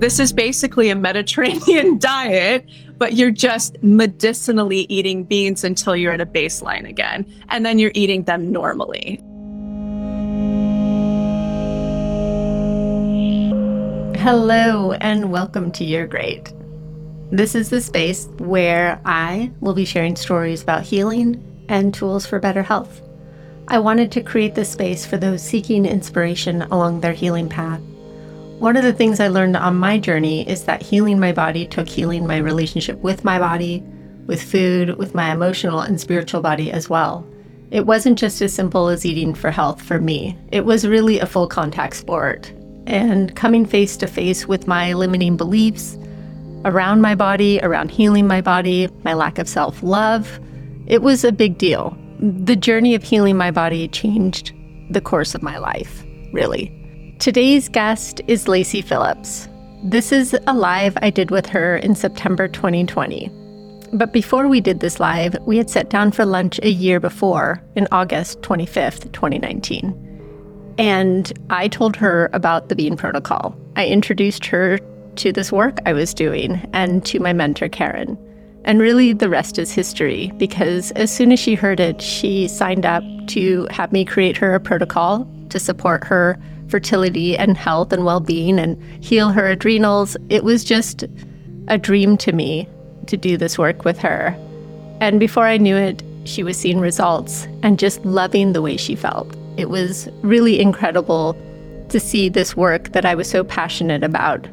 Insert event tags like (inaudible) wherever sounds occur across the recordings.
this is basically a Mediterranean (laughs) diet, but you're just medicinally eating beans until you're at a baseline again. And then you're eating them normally. Hello, and welcome to You're Great. This is the space where I will be sharing stories about healing and tools for better health. I wanted to create this space for those seeking inspiration along their healing path. One of the things I learned on my journey is that healing my body took healing my relationship with my body, with food, with my emotional and spiritual body as well. It wasn't just as simple as eating for health for me, it was really a full contact sport. And coming face to face with my limiting beliefs around my body, around healing my body, my lack of self love, it was a big deal. The journey of healing my body changed the course of my life, really. Today's guest is Lacy Phillips. This is a live I did with her in September 2020. But before we did this live, we had sat down for lunch a year before, in August 25th, 2019. And I told her about the Bean Protocol. I introduced her to this work I was doing and to my mentor, Karen. And really, the rest is history because as soon as she heard it, she signed up to have me create her a protocol to support her fertility and health and well being and heal her adrenals. It was just a dream to me to do this work with her. And before I knew it, she was seeing results and just loving the way she felt. It was really incredible to see this work that I was so passionate about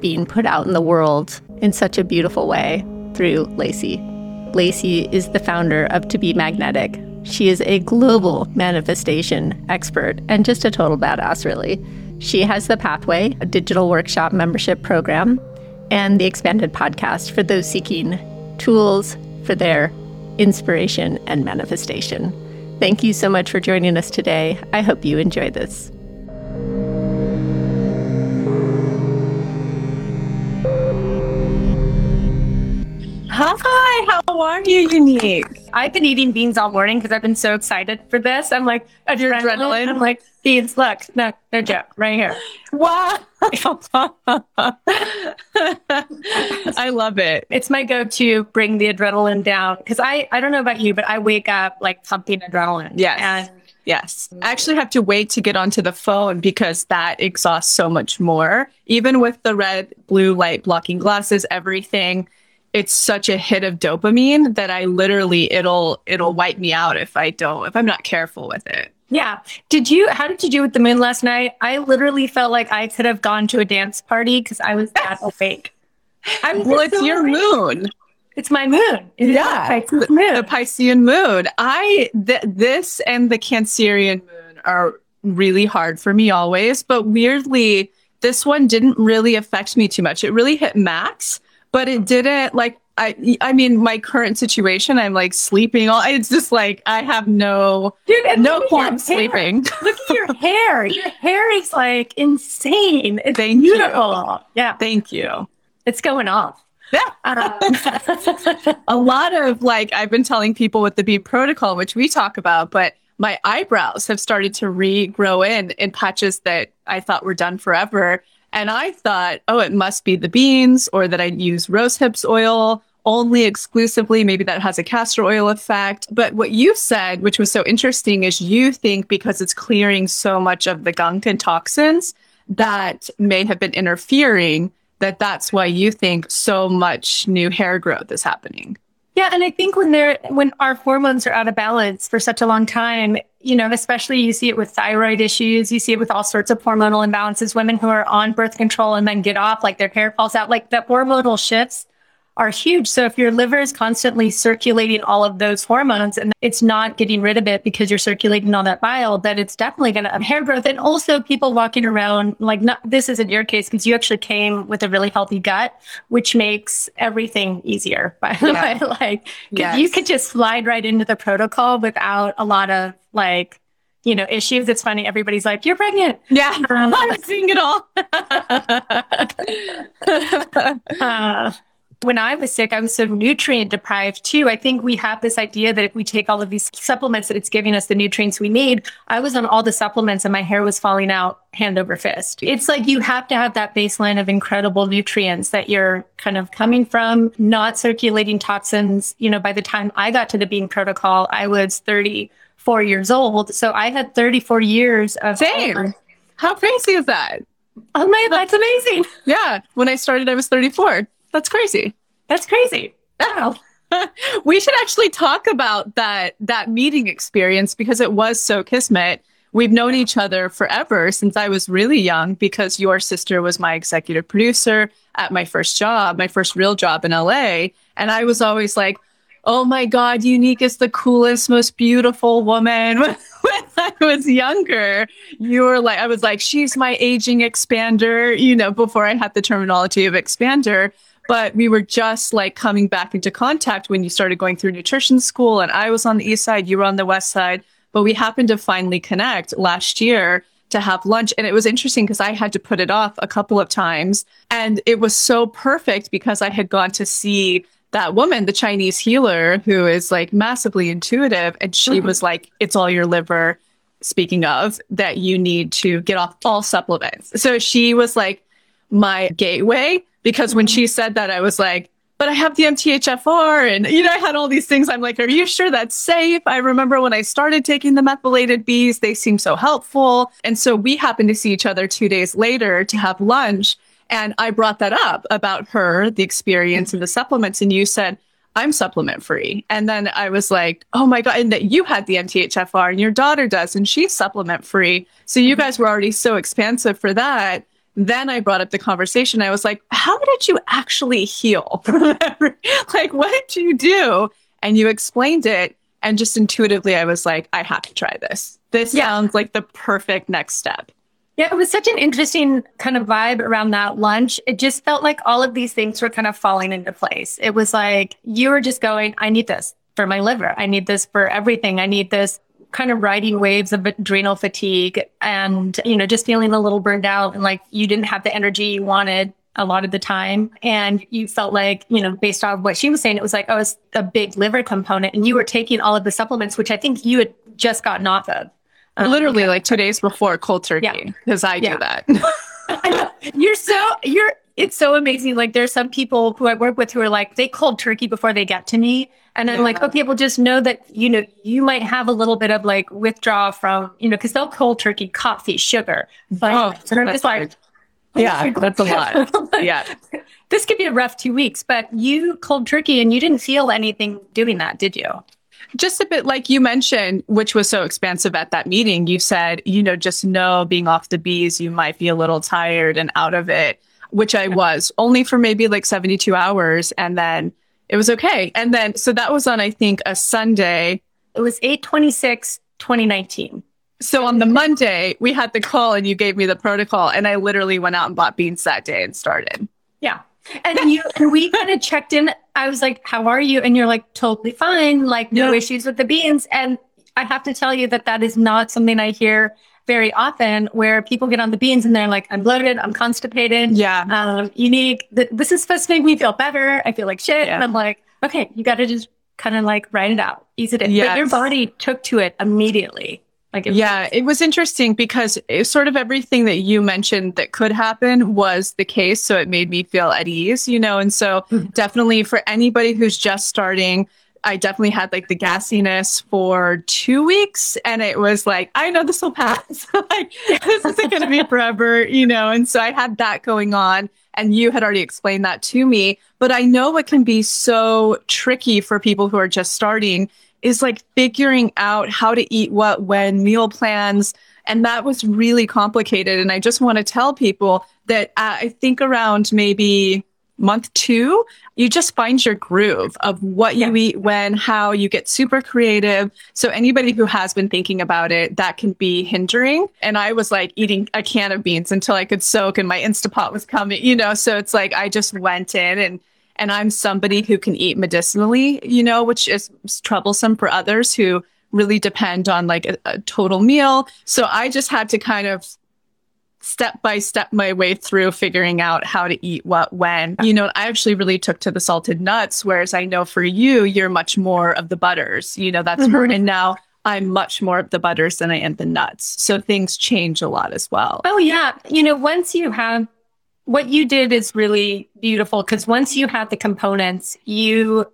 being put out in the world in such a beautiful way through Lacy. Lacy is the founder of To Be Magnetic. She is a global manifestation expert and just a total badass, really. She has the Pathway, a digital workshop membership program, and the expanded podcast for those seeking tools for their inspiration and manifestation. Thank you so much for joining us today. I hope you enjoy this. Hi, how are you, Unique? I've been eating beans all morning because I've been so excited for this. I'm like, adrenaline. adrenaline? I'm like, beans, look, no, no joke, right here. Wow. (laughs) I love it. It's my go-to bring the adrenaline down because I, I don't know about you, but I wake up like pumping adrenaline. Yes. And Yes. I actually have to wait to get onto the phone because that exhausts so much more. Even with the red, blue light blocking glasses, everything, it's such a hit of dopamine that I literally it'll it'll wipe me out if I don't if I'm not careful with it. yeah. Did you, how did you do with the moon last night? I literally felt like I could have gone to a dance party because I was that awake. I'm Well, it's so your awake. moon. It's my moon. It Yeah. Pisces The moon. Piscean moon. I th- this and the Cancerian moon are really hard for me always, but weirdly, this one didn't really affect me too much. It really hit max, but it didn't like I I mean my current situation, I'm like sleeping all it's just like I have no Dude, no look at qualm your hair. sleeping. Look at your (laughs) hair. Your hair is like insane. It's Thank you. beautiful. Yeah, Thank you. it's going off. Yeah. Um, (laughs) a lot of like I've been telling people with the bean protocol, which we talk about, but my eyebrows have started to regrow in in patches that I thought were done forever. And I thought, oh, it must be the beans or that I'd use rose hips oil only exclusively. Maybe that has a castor oil effect. But what you said, which was so interesting, is you think because it's clearing so much of the gunk and toxins that may have been interfering, that that's why you think so much new hair growth is happening. Yeah, and I think when they're when our hormones are out of balance for such a long time, you know, especially you see it with thyroid issues, you see it with all sorts of hormonal imbalances. Women who are on birth control and then get off, like their hair falls out, like the hormonal shifts are huge. So if your liver is constantly circulating all of those hormones and it's not getting rid of it because you're circulating all that bile, then it's definitely going to have hair growth. And also people walking around like not this isn't your case because you actually came with a really healthy gut, which makes everything easier. (laughs) By the Yeah. way, like Yes. you could just slide right into the protocol without a lot of like you know issues. It's funny. Everybody's like, "You're pregnant." Yeah, (laughs) I'm (laughs) seeing it all. Uh, when I was sick, I was so nutrient deprived too. I think we have this idea that if we take all of these supplements, that it's giving us the nutrients we need. I was on all the supplements and my hair was falling out hand over fist. It's like you have to have that baseline of incredible nutrients that you're kind of coming from, not circulating toxins. You know, by the time I got to the bean protocol, I was 34 years old. So I had 34 years of Same. How crazy is that? Oh my, that's amazing. (laughs) Yeah. When I started, I was 34. That's crazy. That's crazy. Wow. (laughs) we should actually talk about that that meeting experience because it was so kismet. We've known each other forever since I was really young because your sister was my executive producer at my first job, my first real job in LA. And I was always like, oh my God, Unique is the coolest, most beautiful woman. (laughs) when I was younger, you were like, I was like, she's my aging expander, you know, before I had the terminology of expander. But we were just like coming back into contact when you started going through nutrition school. And I was on the east side, you were on the west side. But we happened to finally connect last year to have lunch. And it was interesting because I had to put it off a couple of times. And it was so perfect because I had gone to see that woman, the Chinese healer, who is like massively intuitive. And she mm-hmm. was like, it's all your liver, speaking of, that you need to get off all supplements. So she was like my gateway because when she said that, I was like, but I have the MTHFR and you know I had all these things. I'm like, are you sure that's safe? I remember when I started taking the methylated B's, they seemed so helpful. And so we happened to see each other 2 days later to have lunch and I brought that up about her, the experience and the supplements and you said, I'm supplement free. And then I was like, oh my God, and that you had the MTHFR and your daughter does, and she's supplement free. So you mm-hmm. guys were already so expansive for that then I brought up the conversation. I was like, how did you actually heal? (laughs) like, what did you do? And you explained it. And just intuitively, I was like, I have to try this. This yeah. sounds like the perfect next step. Yeah, it was such an interesting kind of vibe around that lunch. It just felt like all of these things were kind of falling into place. It was like you were just going, I need this for my liver. I need this for everything. I need this kind of riding waves of adrenal fatigue and, you know, just feeling a little burned out and like you didn't have the energy you wanted a lot of the time. And you felt like, you know, based on what she was saying, it was like, oh, it's a big liver component. And you were taking all of the supplements, which I think you had just gotten off of. Um, Literally like two days before cold turkey, because yeah. I do that. (laughs) You're so, you're, it's so amazing. Like there's some people who I work with who are like, they cold turkey before they get to me. And I'm yeah. like, okay, well, just know that, you know, you might have a little bit of like withdrawal from, you know, because they'll cold turkey coffee, sugar. But oh, and I'm just like, yeah, (laughs) that's a lot. (laughs) yeah. This could be a rough two weeks, but you cold turkey and you didn't feel anything doing that, did you? Just a bit like you mentioned, which was so expansive at that meeting. You said, you know, just know being off the B's, you might be a little tired and out of it, which I was only for maybe like 72 hours. And then it was okay. And then, so that was on, I think, a Sunday. It was 826, 2019. So on the Monday, we had the call and you gave me the protocol, and I literally went out and bought beans that day and started. Yeah. And you and we kind of checked in. I was like, How are you? And you're like, totally fine, like no yeah. issues with the beans. And I have to tell you that that is not something I hear very often where people get on the beans and they're like, I'm bloated, I'm constipated. Yeah. Um, unique. Th- this is supposed to make me feel better. I feel like shit. Yeah. And I'm like, okay, you got to just kind of like write it out, ease it in. Yes. But your body took to it immediately. Like it yeah, was- it was interesting because it, sort of everything that you mentioned that could happen was the case. So it made me feel at ease, you know. And so mm-hmm. definitely for anybody who's just starting, I definitely had like the gassiness for two weeks. And it was like, I know this will pass. (laughs) like, this isn't going to be (laughs) forever, you know? And so I had that going on. And you had already explained that to me. But I know it can be so tricky for people who are just starting is like figuring out how to eat what, when, meal plans. And that was really complicated. And I just want to tell people that uh, I think around maybe month two, you just find your groove of what you yeah. eat, when, how you get super creative. So anybody who has been thinking about it, that can be hindering. And I was like eating a can of beans until I could soak and my Instapot was coming, you know, so it's like I just went in and and I'm somebody who can eat medicinally, you know, which is troublesome for others who really depend on like a, a total meal. So I just had to kind of step by step my way through figuring out how to eat what when. You know, I actually really took to the salted nuts, whereas I know for you, you're much more of the butters. You know, that's mm-hmm. and now I'm much more of the butters than I am the nuts. So things change a lot as well. Oh yeah. You know, once you have what you did is really beautiful because once you had the components, you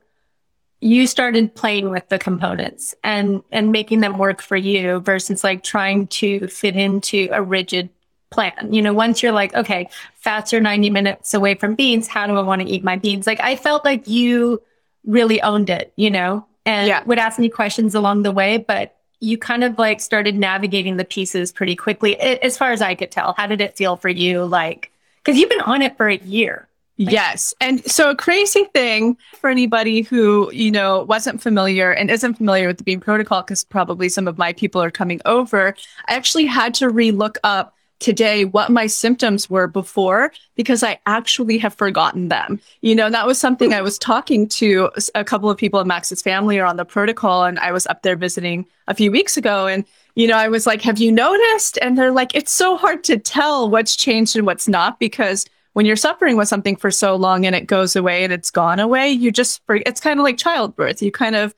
you started playing with the components and and making them work for you versus like trying to fit into a rigid plan. You know, once you're like, okay, fats are 90 minutes away from beans, how do I want to eat my beans? Like I felt like you really owned it, you know, and yeah. would ask me questions along the way, but you kind of like started navigating the pieces pretty quickly as far as I could tell. How did it feel for you like cuz you've been on it for a year. Yes. And so a crazy thing for anybody who, you know, wasn't familiar and isn't familiar with the Bean protocol, because probably some of my people are coming over, I actually had to re-look up today what my symptoms were before because I actually have forgotten them. You know, that was something I was talking to a couple of people in Max's family or on the protocol, and I was up there visiting a few weeks ago. And, you know, I was like, Have you noticed? And they're like, It's so hard to tell what's changed and what's not because when you're suffering with something for so long and it goes away and it's gone away, you just, it's kind of like childbirth. You kind of,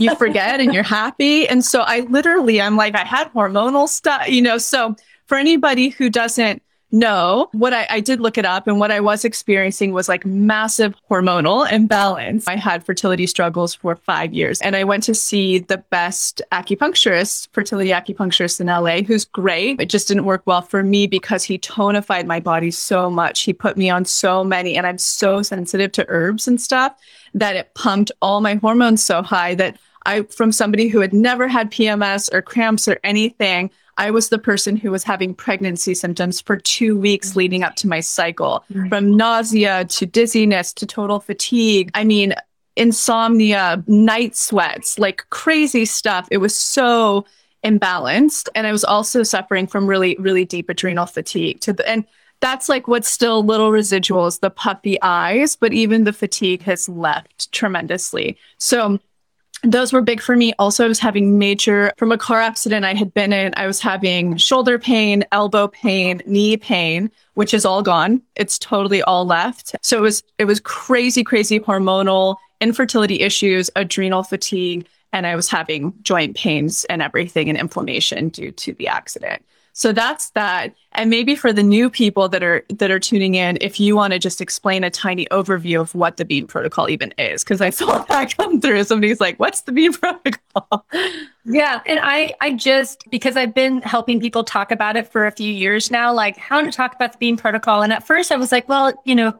you forget and you're (laughs) happy. And so I literally, I'm like, I had hormonal stuff, you know, so for anybody who doesn't know, what I, I, did look it up and what I was experiencing was like massive hormonal imbalance. I had fertility struggles for five years and I went to see the best acupuncturist, fertility acupuncturist in LA, who's great. It just didn't work well for me because he tonified my body so much. He put me on so many and I'm so sensitive to herbs and stuff that it pumped all my hormones so high that I, from somebody who had never had PMS or cramps or anything, I was the person who was having pregnancy symptoms for two weeks leading up to my cycle, mm-hmm. from nausea to dizziness to total fatigue. I mean, insomnia, night sweats, like crazy stuff. It was so imbalanced. And I was also suffering from really, really deep adrenal fatigue to the, and that's like what's still little residuals, the puffy eyes, but even the fatigue has left tremendously. So those were big for me. Also, I was having major from a car accident I had been in. I was having shoulder pain, elbow pain, knee pain, which is all gone. It's totally all left. So it was it was crazy, crazy hormonal infertility issues, adrenal fatigue, and I was having joint pains and everything and inflammation due to the accident. So that's that. And maybe for the new people that are that are tuning in, if you want to just explain a tiny overview of what the Bean Protocol even is, because I (laughs) saw that come through. Somebody's like, "What's the Bean Protocol?" (laughs) Yeah, and I I just because I've been helping people talk about it for a few years now, like how to talk about the Bean Protocol. And at first, I was like, well, you know,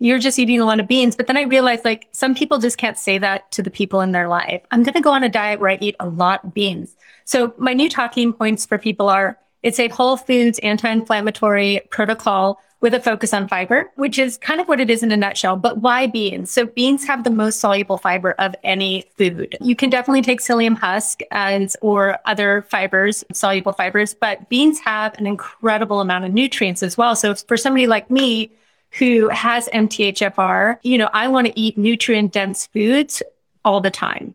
you're just eating a lot of beans. But then I realized like some people just can't say that to the people in their life. I'm going to go on a diet where I eat a lot of beans. So my new talking points for people are it's a whole foods anti-inflammatory protocol with a focus on fiber, which is kind of what it is in a nutshell. But why beans? So beans have the most soluble fiber of any food. You can definitely take psyllium husk and or other fibers, soluble fibers, but beans have an incredible amount of nutrients as well. So for somebody like me who has MTHFR, you know, I want to eat nutrient dense foods all the time.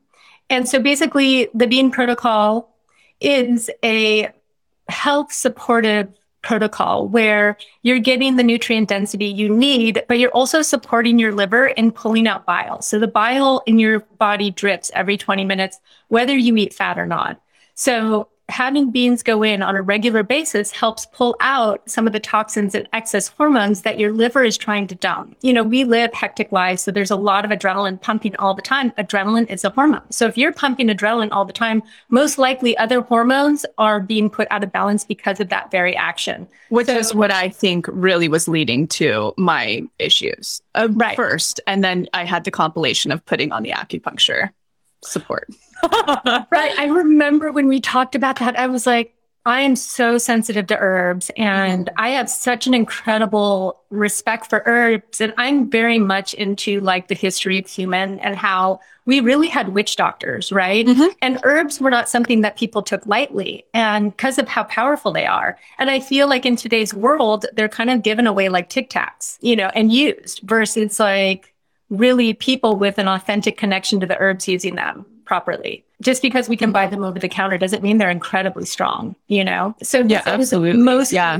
And so basically the bean protocol is a health supportive protocol where you're getting the nutrient density you need, but you're also supporting your liver in pulling out bile. So the bile in your body drips every 20 minutes, whether you eat fat or not. So having beans go in on a regular basis helps pull out some of the toxins and excess hormones that your liver is trying to dump. You know, we live hectic lives, so there's a lot of adrenaline pumping all the time. Adrenaline is a hormone. So if you're pumping adrenaline all the time, most likely other hormones are being put out of balance because of that very action. Which so, is what I think really was leading to my issues uh, right. first. And then I had the compilation of putting on the acupuncture support. Right. I remember when we talked about that, I was like, I am so sensitive to herbs and I have such an incredible respect for herbs. And I'm very much into like the history of human and how we really had witch doctors, right? Mm-hmm. And herbs were not something that people took lightly and because of how powerful they are. And I feel like in today's world, they're kind of given away like Tic Tacs, you know, and used versus like really people with an authentic connection to the herbs using them properly. Just because we can buy them over the counter doesn't mean they're incredibly strong, you know? So yeah, absolutely. Most yeah.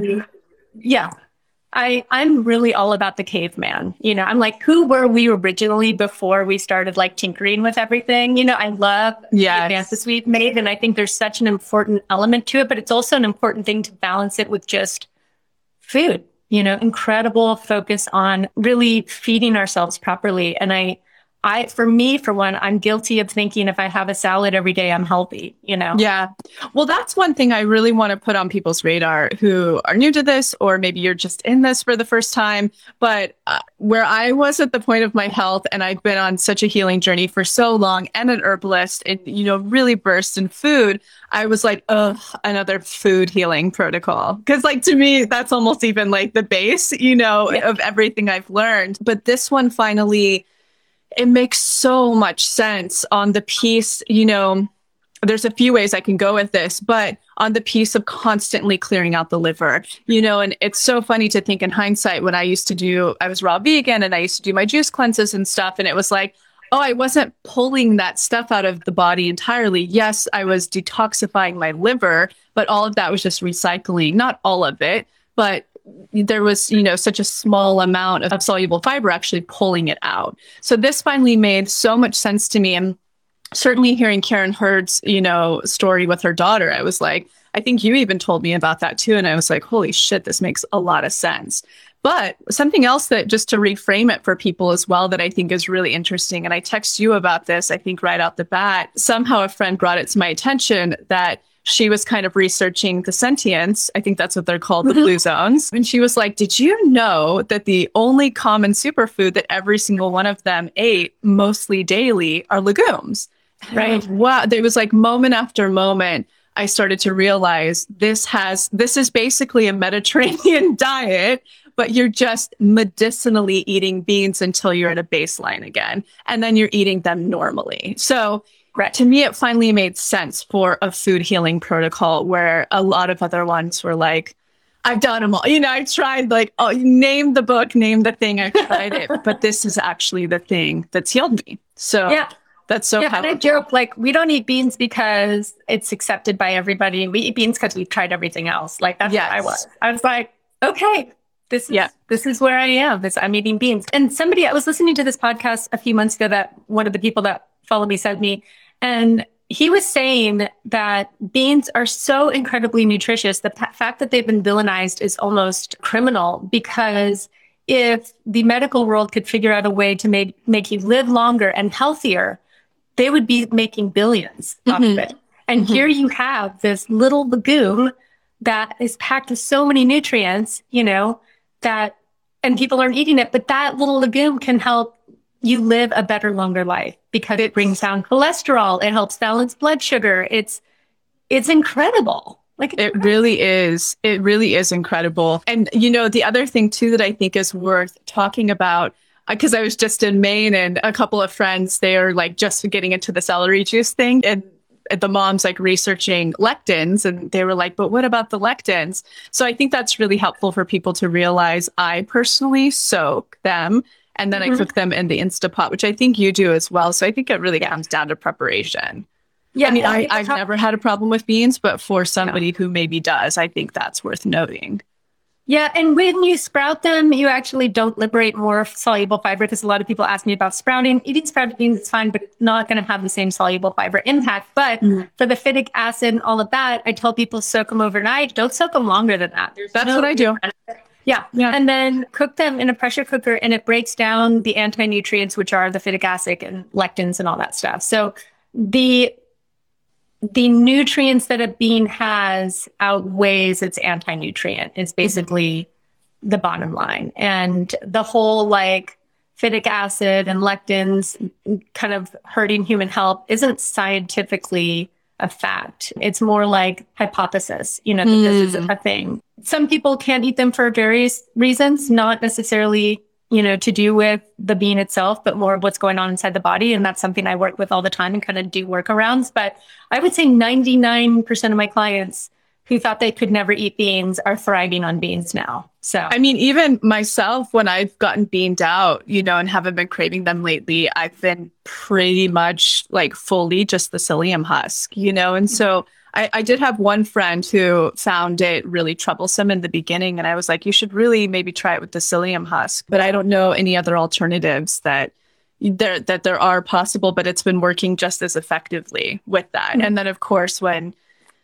Yeah. I, I'm really all about the caveman. You know, I'm like, who were we originally before we started like tinkering with everything? You know, I love Yes. the advances we've made. And I think there's such an important element to it, but it's also an important thing to balance it with just food, you know, incredible focus on really feeding ourselves properly. And I, I, for me, for one, I'm guilty of thinking if I have a salad every day, I'm healthy, you know? Yeah. Well, that's one thing I really want to put on people's radar who are new to this, or maybe you're just in this for the first time. But uh, where I was at the point of my health, and I've been on such a healing journey for so long, and an herbalist, and you know, really burst in food. I was like, ugh, another food healing protocol. Because, like, to me, that's almost even like the base, you know, Yeah. of everything I've learned. But this one finally, it makes so much sense on the piece, you know. There's a few ways I can go with this, but on the piece of constantly clearing out the liver, you know, and it's so funny to think in hindsight when I used to do, I was raw vegan and I used to do my juice cleanses and stuff. And it was like, oh, I wasn't pulling that stuff out of the body entirely. Yes, I was detoxifying my liver, but all of that was just recycling, not all of it, but there was, you know, such a small amount of soluble fiber actually pulling it out. So this finally made so much sense to me. And certainly hearing Karen Hurd's, you know, story with her daughter, I was like, I think you even told me about that too. And I was like, holy shit, this makes a lot of sense. But something else that just to reframe it for people as well that I think is really interesting. And I text you about this, I think right out the bat. Somehow a friend brought it to my attention that she was kind of researching the sentience. I think that's what they're called, the mm-hmm. blue zones. And she was like, Did you know that the only common superfood that every single one of them ate mostly daily are legumes? Right. Wow. There was like moment after moment. I started to realize this has this is basically a Mediterranean (laughs) diet, but you're just medicinally eating beans until you're at a baseline again. And then you're eating them normally. So Right. to me, it finally made sense for a food healing protocol where a lot of other ones were like, I've done them all. You know, I've tried like, oh, name the book, name the thing. I've tried it, but this is actually the thing that's healed me. So Yeah. that's so yeah, and I joke like we don't eat beans because it's accepted by everybody. We eat beans because we've tried everything else. Like that's what I was. I was like, okay, this is Yeah. this is where I am. This I'm eating beans. And somebody I was listening to this podcast a few months ago that one of the people that follow me sent me, and he was saying that beans are so incredibly nutritious. The pa- fact that they've been villainized is almost criminal because if the medical world could figure out a way to make make you live longer and healthier, they would be making 1000000000s off of it. And Mhm. here you have this little legume that is packed with so many nutrients, you know, that, and people aren't eating it, but that little legume can help you live a better, longer life because it brings down cholesterol. It helps balance blood sugar. It's, it's incredible. Like It really is. It really is incredible. And, you know, the other thing too that I think is worth talking about, uh, because I was just in Maine and a couple of friends, they are like just getting into the celery juice thing. And the mom's like researching lectins and they were like, but what about the lectins? So I think that's really helpful for people to realize I personally soak them and then I Mhm. cook them in the Instapot, which I think you do as well. So I think it really comes down to preparation. yeah, I mean, I, I have talk- never had a problem with beans, but for somebody who maybe does, I think that's worth noting. Yeah, and when you sprout them, you actually don't liberate more soluble fiber because a lot of people ask me about sprouting. Eating sprouted beans is fine, but not going to have the same soluble fiber impact. But Mhm. for the phytic acid and all of that, I tell people soak them overnight. Don't soak them longer than that. There's That's no- what I do. Yeah. Yeah. And then cook them in a pressure cooker and it breaks down the anti nutrients, which are the phytic acid and lectins and all that stuff. So the the nutrients that a bean has outweighs its anti-nutrient is mm-hmm. basically the bottom line. And the whole like phytic acid and lectins kind of hurting human health isn't scientifically a fact. It's more like hypothesis, you know, that this is mm. a thing. Some people can't eat them for various reasons, not necessarily, you know, to do with the bean itself, but more of what's going on inside the body. And that's something I work with all the time and kind of do workarounds. But I would say 99% of my clients who thought they could never eat beans are thriving on beans now. So I mean, even myself, when I've gotten beaned out, you know, and haven't been craving them lately, I've been pretty much like fully just the psyllium husk, you know, and so I, I did have one friend who found it really troublesome in the beginning. And I was like, you should really maybe try it with the psyllium husk. But I don't know any other alternatives that there that there are possible, but it's been working just as effectively with that. Mm-hmm. And then of course when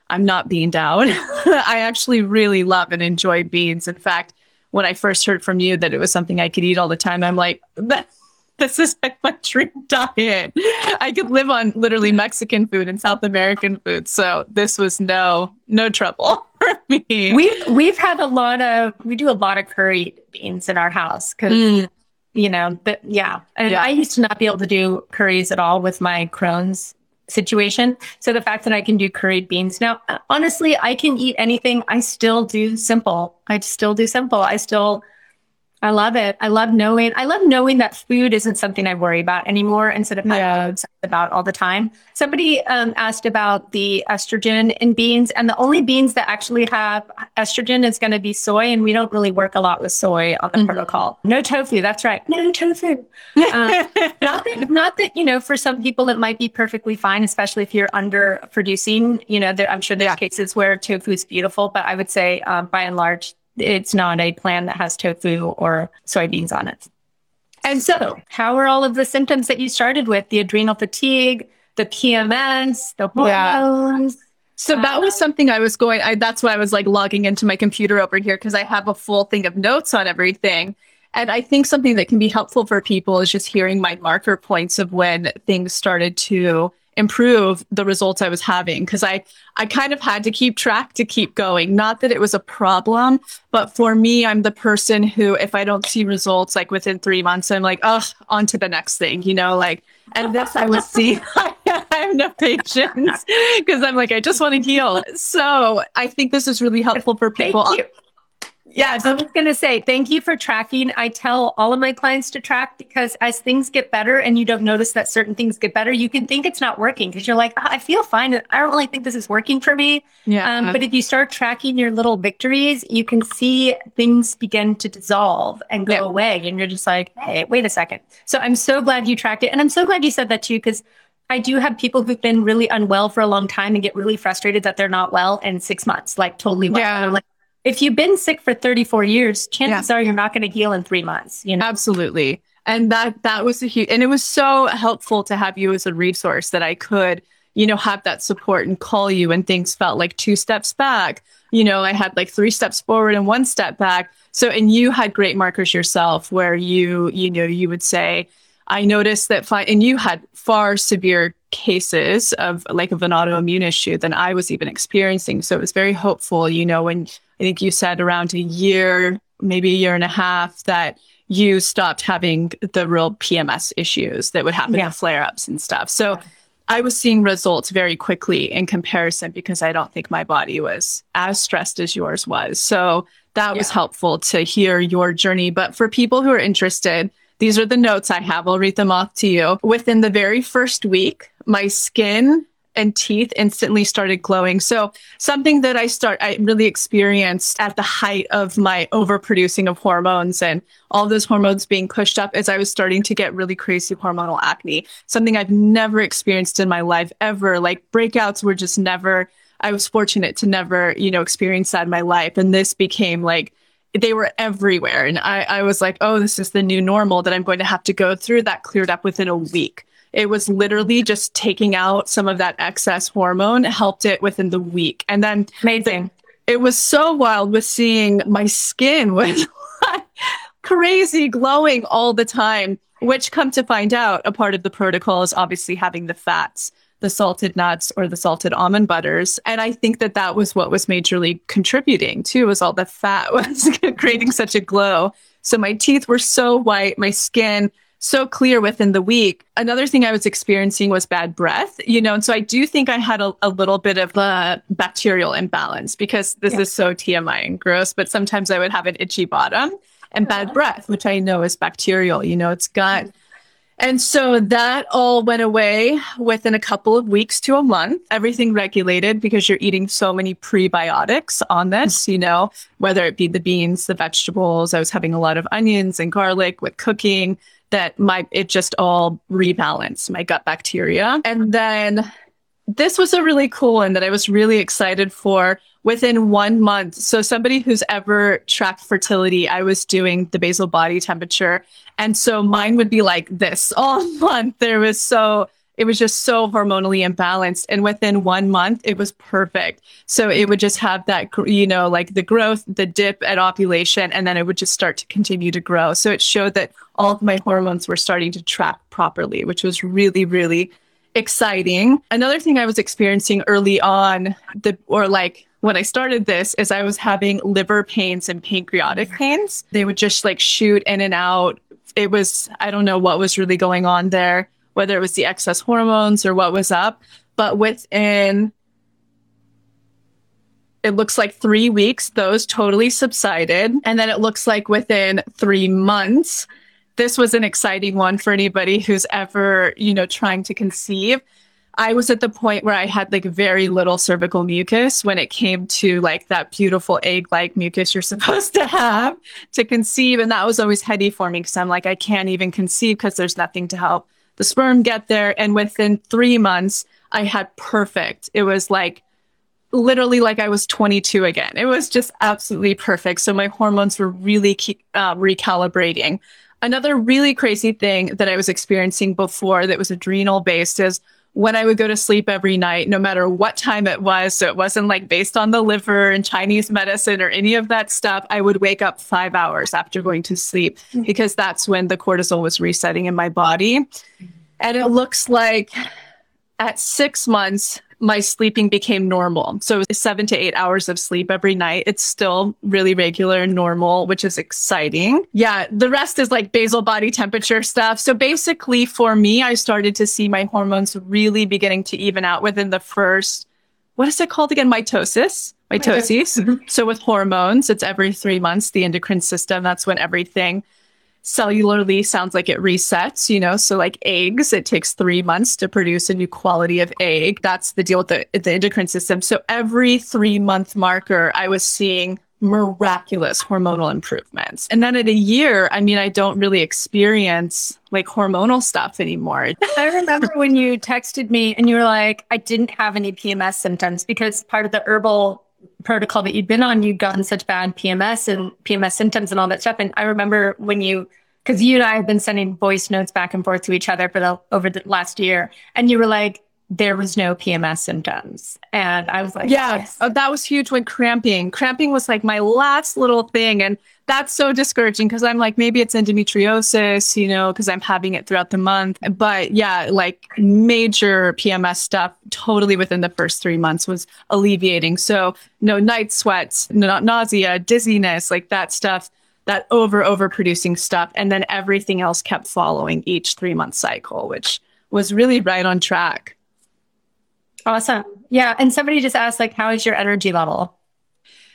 I'm not bean down, (laughs) I actually really love and enjoy beans. In fact, when I first heard from you that it was something I could eat all the time, I'm like, (laughs) this is like my dream diet. I could live on literally Mexican food and South American food. So this was no no trouble (laughs) for me. We've we've had a lot of we do a lot of curry beans in our house because mm. you know, but yeah. And yeah. I used to not be able to do curries at all with my Crohn's situation. So the fact that I can do curried beans now, honestly, I can eat anything. I still do simple. I still do simple. I still I love it. I love knowing. I love knowing that food isn't something I worry about anymore instead of yeah. about all the time. Somebody um, asked about the estrogen in beans, and the only beans that actually have estrogen is going to be soy, and we don't really work a lot with soy on the mm-hmm. protocol. No tofu. That's right. No tofu. uh, (laughs) not that, not that you know. For some people, it might be perfectly fine, especially if you're under producing. You know, there, I'm sure there's yeah. cases where tofu is beautiful, but I would say um, by and large it's not a plan that has tofu or soybeans on it. And so, how are all of the symptoms that you started with? The adrenal fatigue, the PMS, the hormones. Yeah. So that was something I was going. I, that's why I was like logging into my computer over here because I have a full thing of notes on everything. And I think something that can be helpful for people is just hearing my marker points of when things started to improve the results I was having because I I kind of had to keep track to keep going. Not that it was a problem, but for me, I'm the person who if I don't see results like within three months, I'm like, oh, on to the next thing, you know, like and this I would see (laughs) I have no patience because I'm like, I just want to heal. So I think this is really helpful for people. Yeah, I was going to say thank you for tracking. I tell all of my clients to track because as things get better and you don't notice that certain things get better, you can think it's not working because you're like, oh, I feel fine. I don't really think this is working for me. Yeah. Um, but if you start tracking your little victories, you can see things begin to dissolve and go yeah. away. And you're just like, hey, wait a second. So I'm so glad you tracked it. And I'm so glad you said that too because I do have people who've been really unwell for a long time and get really frustrated that they're not well in six months, like totally well. Yeah. If you've been sick for 34 years, chances yeah. are you're not going to heal in three months. You know? Absolutely. And that that was a huge and it was so helpful to have you as a resource that I could, you know, have that support and call you when things felt like two steps back. You know, I had like three steps forward and one step back. So and you had great markers yourself where you, you know, you would say, I noticed that, fi- and you had far severe cases of like of an autoimmune issue than I was even experiencing. So it was very hopeful, you know, when I think you said around a year, maybe a year and a half, that you stopped having the real PMS issues that would happen, yeah. flare ups and stuff. So I was seeing results very quickly in comparison because I don't think my body was as stressed as yours was. So that yeah. was helpful to hear your journey. But for people who are interested, these are the notes I have. I'll read them off to you. Within the very first week, my skin and teeth instantly started glowing. So something that I start I really experienced at the height of my overproducing of hormones and all those hormones being pushed up as I was starting to get really crazy hormonal acne. Something I've never experienced in my life ever. Like breakouts were just never I was fortunate to never, you know, experience that in my life. And this became like they were everywhere. And I, I was like, oh, this is the new normal that I'm going to have to go through. That cleared up within a week. It was literally just taking out some of that excess hormone, helped it within the week. And then amazing. The, it was so wild with seeing my skin was (laughs) crazy glowing all the time, which come to find out a part of the protocol is obviously having the fats the salted nuts or the salted almond butters. And I think that that was what was majorly contributing too, was all the fat (laughs) was creating such a glow. So my teeth were so white, my skin so clear within the week. Another thing I was experiencing was bad breath, you know, and so I do think I had a, a little bit of a bacterial imbalance because this yeah. is so TMI and gross, but sometimes I would have an itchy bottom and uh-huh. bad breath, which I know is bacterial, you know, it's gut. Mm-hmm. And so that all went away within a couple of weeks to a month. Everything regulated because you're eating so many prebiotics on this, mm-hmm. you know, whether it be the beans, the vegetables. I was having a lot of onions and garlic with cooking that my it just all rebalanced my gut bacteria. And then this was a really cool one that I was really excited for within one month. So, somebody who's ever tracked fertility, I was doing the basal body temperature. And so mine would be like this all (laughs) month. There was so, it was just so hormonally imbalanced. And within one month, it was perfect. So, it would just have that, you know, like the growth, the dip at ovulation, and then it would just start to continue to grow. So, it showed that all of my hormones were starting to track properly, which was really, really exciting. Another thing I was experiencing early on, the or like when I started this, is I was having liver pains and pancreatic pains. They would just like shoot in and out. It was I don't know what was really going on there, whether it was the excess hormones or what was up. But within it looks like three weeks, those totally subsided. And then it looks like within three months, this was an exciting one for anybody who's ever, you know, trying to conceive. I was at the point where I had like very little cervical mucus when it came to like that beautiful egg like mucus you're (laughs) supposed to have to conceive. And that was always heady for me because I'm like, I can't even conceive because there's nothing to help the sperm get there. And within three months, I had perfect. It was like literally like I was 22 again. It was just absolutely perfect. So my hormones were really keep, uh, recalibrating. Another really crazy thing that I was experiencing before that was adrenal based is when I would go to sleep every night, no matter what time it was. So it wasn't like based on the liver and Chinese medicine or any of that stuff. I would wake up five hours after going to sleep mm-hmm. because that's when the cortisol was resetting in my body. And it looks like at six months, my sleeping became normal. So seven to eight hours of sleep every night. It's still really regular and normal, which is exciting. Yeah, the rest is like basal body temperature stuff. So basically, for me, I started to see my hormones really beginning to even out within the first, what is it called again? Mitosis. Mitosis. Mm-hmm. so with hormones, it's every three months, the endocrine system. That's when everything cellularly sounds like it resets, you know. So like eggs, it takes three months to produce a new quality of egg. That's the deal with the, the endocrine system. So every three month marker, I was seeing miraculous hormonal improvements. And then at a year, I mean, I don't really experience like hormonal stuff anymore. (laughs) I remember when you texted me and you were like, I didn't have any PMS symptoms because part of the herbal protocol that you'd been on, you'd gotten such bad PMS and PMS symptoms and all that stuff. And I remember when you, because you and I have been sending voice notes back and forth to each other for the over the last year, and you were like, there was no PMS symptoms. And I was like, yeah, yes. oh, that was huge when cramping. Cramping was like my last little thing. And that's so discouraging because I'm like, maybe it's endometriosis, you know, because I'm having it throughout the month. But yeah, like major PMS stuff totally within the first three months was alleviating. So no night sweats, no, nausea, dizziness, like that stuff that over over producing stuff and then everything else kept following each 3 month cycle which was really right on track Awesome. Yeah. And somebody just asked, like, how is your energy level?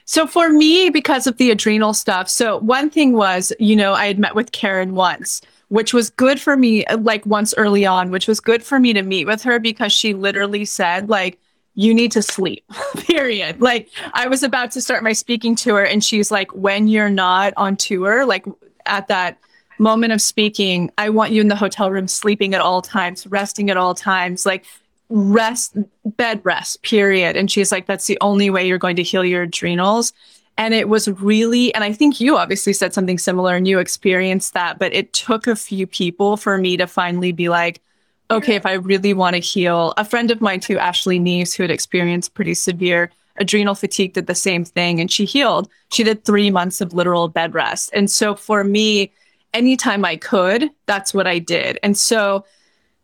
So for me, because of the adrenal stuff, so one thing was, you know, I had met with Karen once, which was good for me, like once early on, which was good for me to meet with her because she literally said, like, you need to sleep, (laughs) period. Like, I was about to start my speaking tour, and she's like, when you're not on tour, like at that moment of speaking, I want you in the hotel room sleeping at all times, resting at all times. Like, rest, bed rest, period. And she's like, that's the only way you're going to heal your adrenals. And it was really, and I think you obviously said something similar and you experienced that, but it took a few people for me to finally be like, okay, if I really want to heal, a friend of mine too, Ashley Neves, who had experienced pretty severe adrenal fatigue, did the same thing and she healed. She did three months of literal bed rest. And so for me, anytime I could, that's what I did. And so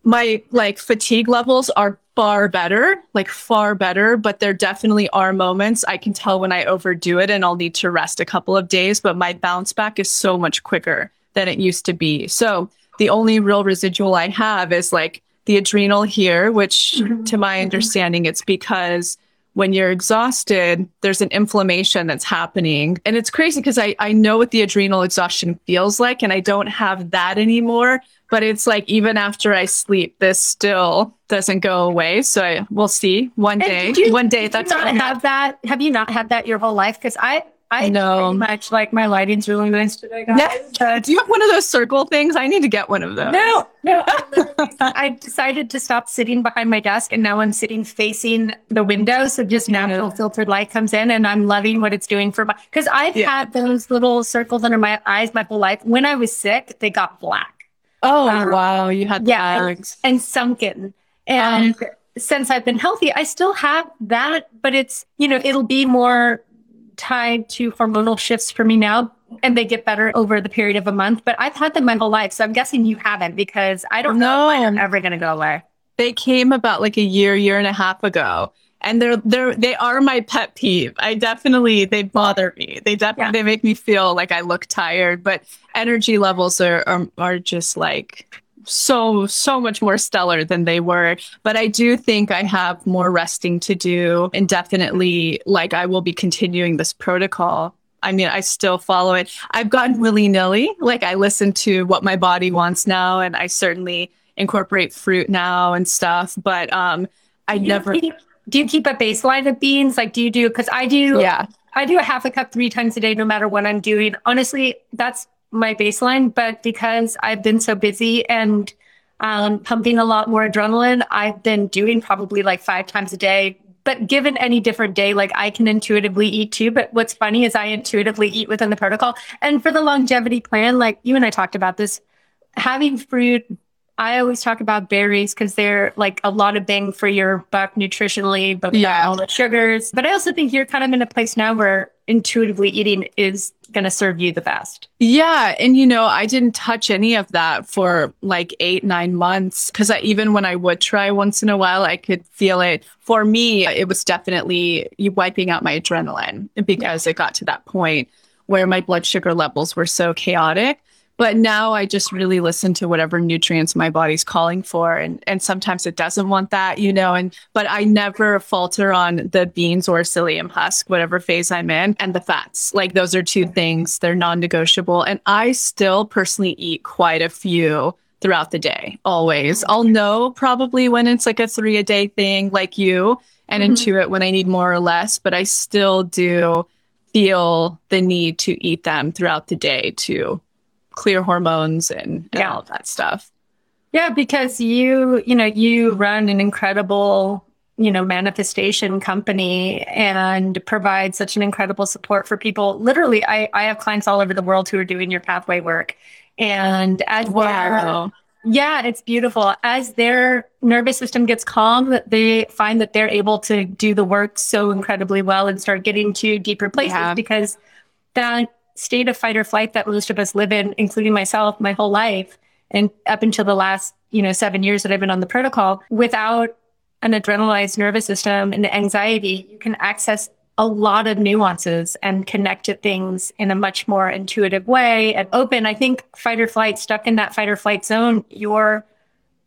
my like fatigue levels are far better, like far better, but there definitely are moments I can tell when I overdo it and I'll need to rest a couple of days, but my bounce back is so much quicker than it used to be. So the only real residual I have is like the adrenal here, which mm-hmm. to my understanding, it's because when you're exhausted, there's an inflammation that's happening. And it's crazy because I, I know what the adrenal exhaustion feels like, and I don't have that anymore. But it's like even after I sleep, this still doesn't go away. So I, we'll see one day. You, one day that's not have that. Have you not had that your whole life? Because I I know. much like my lighting's really nice today, guys. Yeah. Do you have one of those circle things? I need to get one of those. No, no. I (laughs) decided to stop sitting behind my desk and now I'm sitting facing the window. So just natural filtered light comes in and I'm loving what it's doing for my, because I've Yeah. had those little circles under my eyes my whole life. When I was sick, they got black Oh, Um, wow. You had yeah, bags. and sunken. And since I've been healthy, I still have that, but it's, you know, it'll be more tied to hormonal shifts for me now. And they get better over the period of a month. But I've had them my whole life. So I'm guessing you haven't because I don't know if I'm ever going to go away. They came about like a year, year and a half ago. And they're they're they are my pet peeve. I definitely they bother me. They definitely Yeah. they make me feel like I look tired, but energy levels are, are are just like so so much more stellar than they were. But I do think I have more resting to do and definitely like I will be continuing this protocol. I mean, I still follow it. I've gotten willy nilly. Like I listen to what my body wants now, and I certainly incorporate fruit now and stuff. But um, I you never. Do you keep a baseline of beans? Like, do you do, because I do, Yeah. I do a half a cup three times a day, no matter what I'm doing. Honestly, that's my baseline. But because I've been so busy and um, pumping a lot more adrenaline, I've been doing probably like five times a day. But given any different day, like I can intuitively eat too. But what's funny is I intuitively eat within the protocol. And for the longevity plan, like you and I talked about this, having fruit, I always talk about berries because they're like a lot of bang for your buck nutritionally, but Yeah. all the sugars. But I also think you're kind of in a place now where intuitively eating is going to serve you the best. Yeah. And, you know, I didn't touch any of that for like eight, nine months. Cause I, even when I would try once in a while, I could feel it. For me, it was definitely wiping out my adrenaline because it got to that point where my blood sugar levels were so chaotic. But now I just really listen to whatever nutrients my body's calling for. And, and sometimes it doesn't want that, you know, and, but I never falter on the beans or psyllium husk, whatever phase I'm in, and the fats. Like those are two things, they're non negotiable. And I still personally eat quite a few throughout the day, always. I'll know probably when it's like a three a day thing, like you, and Mhm. intuit when I need more or less, but I still do feel the need to eat them throughout the day to clear hormones and, and Yeah. all of that stuff. Yeah, because you, you know, you run an incredible, you know, manifestation company and provide such an incredible support for people. Literally, I, I have clients all over the world who are doing your pathway work. And as their- yeah, it's beautiful. As their nervous system gets calm, they find that they're able to do the work so incredibly well and start getting to deeper places Yeah. because that state of fight or flight that most of us live in, including myself, my whole life, and up until the last, you know, seven years that I've been on the protocol, without an adrenalized nervous system and anxiety, you can access a lot of nuances and connect to things in a much more intuitive way and open. I think fight or flight, stuck in that fight or flight zone, you're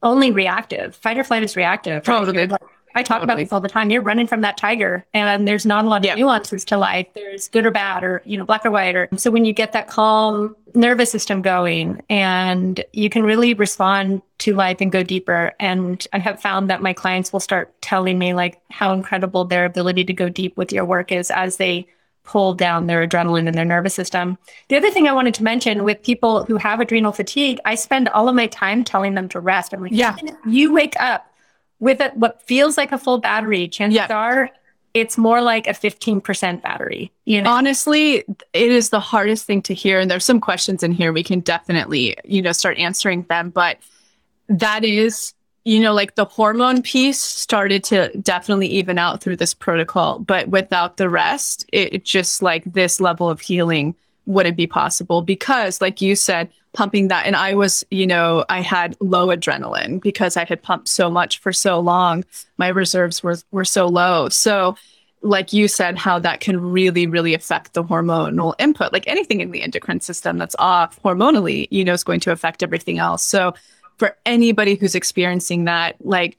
only reactive. Fight or flight is reactive. right? Totally. I talk about this all the time. You're running from that tiger, and there's not a lot of nuances to life. There's good or bad, or you know, black or white. Or so when you get that calm nervous system going, and you can really respond to life and go deeper. And I have found that my clients will start telling me like how incredible their ability to go deep with your work is as they pull down their adrenaline and their nervous system. The other thing I wanted to mention with people who have adrenal fatigue, I spend all of my time telling them to rest. I'm like, Yeah. you wake up with a, what feels like a full battery, chances Yeah. are it's more like a 15% battery. You know, Honestly, it is the hardest thing to hear. And there's some questions in here we can definitely, you know, start answering them. But that is, you know, like the hormone piece started to definitely even out through this protocol. But without the rest, it, it just like this level of healing wouldn't be possible because, like you said, pumping that. And I was, you know, I had low adrenaline because I had pumped so much for so long. My reserves were, were so low. So, like you said, how that can really, really affect the hormonal input. Like anything in the endocrine system that's off hormonally, you know, is going to affect everything else. So, for anybody who's experiencing that, like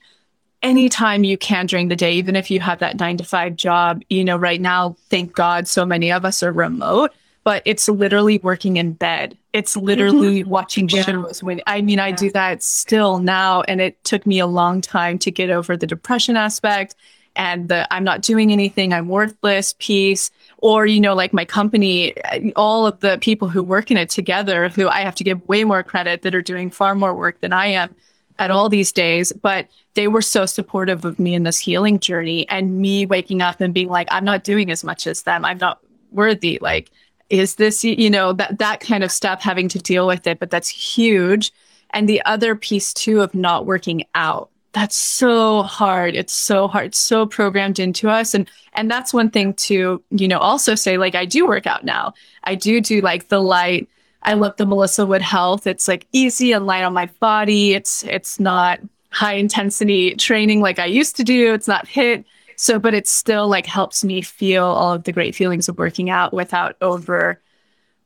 anytime you can during the day, even if you have that nine to five job, you know, right now, thank God so many of us are remote, but it's literally working in bed. It's literally (laughs) watching shows when I mean, I do that still now. And it took me a long time to get over the depression aspect and the I'm not doing anything, I'm worthless piece, or you know like my company all of the people who work in it together who i have to give way more credit that are doing far more work than i am at all these days but they were so supportive of me in this healing journey and me waking up and being like i'm not doing as much as them. I'm not worthy like is this you know that that kind of stuff having to deal with it but that's huge. And the other piece too of not working out that's so hard. It's so hard. It's so programmed into us. And and that's one thing to you know also say like i do work out now. I do do like the light. I love the melissa wood health. It's like easy and light on my body. It's it's not high intensity training like i used to do. It's not HIIT so but it still like helps me feel all of the great feelings of working out without over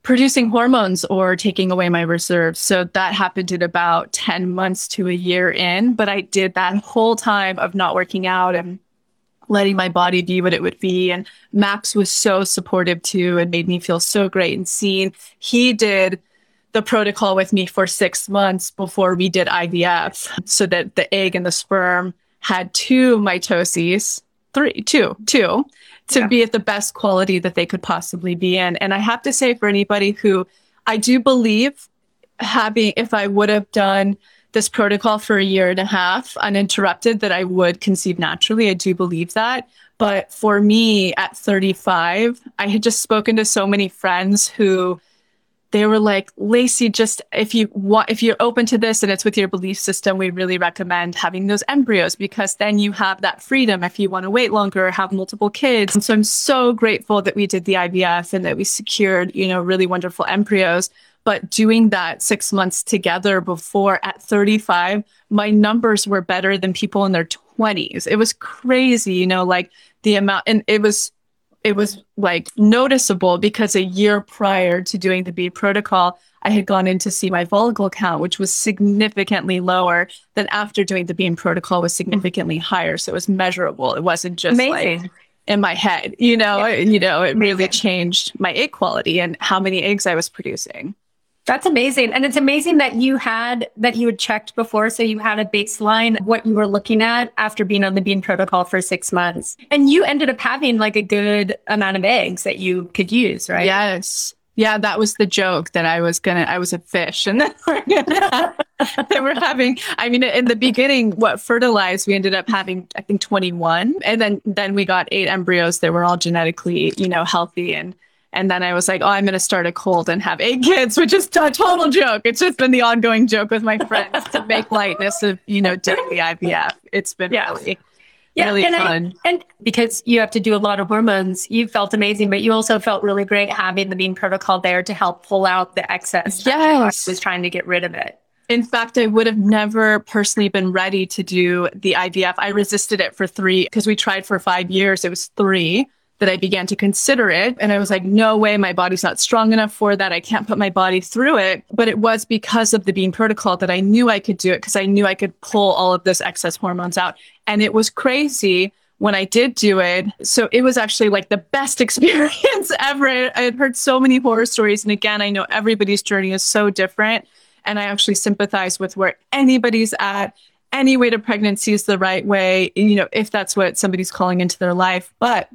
producing hormones or taking away my reserves. So that happened in about 10 months to a year in. But I did that whole time of not working out and letting my body be what it would be. And Max was so supportive too and made me feel so great and seen. He did the protocol with me for six months before we did IVF so that the egg and the sperm had two mitoses, three, two, two to yeah. be at the best quality that they could possibly be in. And I have to say, for anybody who I do believe having, if I would have done this protocol for a year and a half uninterrupted, that I would conceive naturally. I do believe that. But for me at 35, I had just spoken to so many friends who they were like, Lacy, just if you want, if you're open to this and it's with your belief system, we really recommend having those embryos because then you have that freedom if you want to wait longer or have multiple kids. And so I'm so grateful that we did the IVF and that we secured, you know, really wonderful embryos. But doing that six months together before at 35, my numbers were better than people in their 20s. It was crazy, you know, like the amount, and it was it was like noticeable because a year prior to doing the bean protocol, I had gone in to see my follicle count, which was significantly lower than after doing the bean protocol was significantly higher. So it was measurable. It wasn't just Amazing. like in my head, you know, yeah. you know, it really changed my egg quality and how many eggs I was producing. That's amazing. And it's amazing that you had that you had checked before. So you had a baseline what you were looking at after being on the bean protocol for six months. And you ended up having like a good amount of eggs that you could use, right? Yes. Yeah, that was the joke that I was gonna I was a fish and (laughs) then we're gonna they were having I mean in the beginning what fertilized we ended up having I think 21 and then then we got eight embryos that were all genetically, you know, healthy and and then I was like, oh, I'm going to start a cult and have eight kids, which is a total joke. It's just been the ongoing joke with my friends to make lightness of, you know, daily IVF. It's been yeah. really, yeah, really and fun. I, and because you have to do a lot of hormones, you felt amazing, but you also felt really great having the bean protocol there to help pull out the excess. Yes. was trying to get rid of it. In fact, I would have never personally been ready to do the IVF. I resisted it for three because we tried for five years. It was three that I began to consider it. And I was like, no way, my body's not strong enough for that. I can't put my body through it. But it was because of the bean protocol that I knew I could do it because I knew I could pull all of this excess hormones out. And it was crazy when I did do it. So it was actually like the best (laughs) experience ever. I had heard so many horror stories. And again, I know everybody's journey is so different. And I actually sympathize with where anybody's at. Any way to pregnancy is the right way, you know, if that's what somebody's calling into their life. But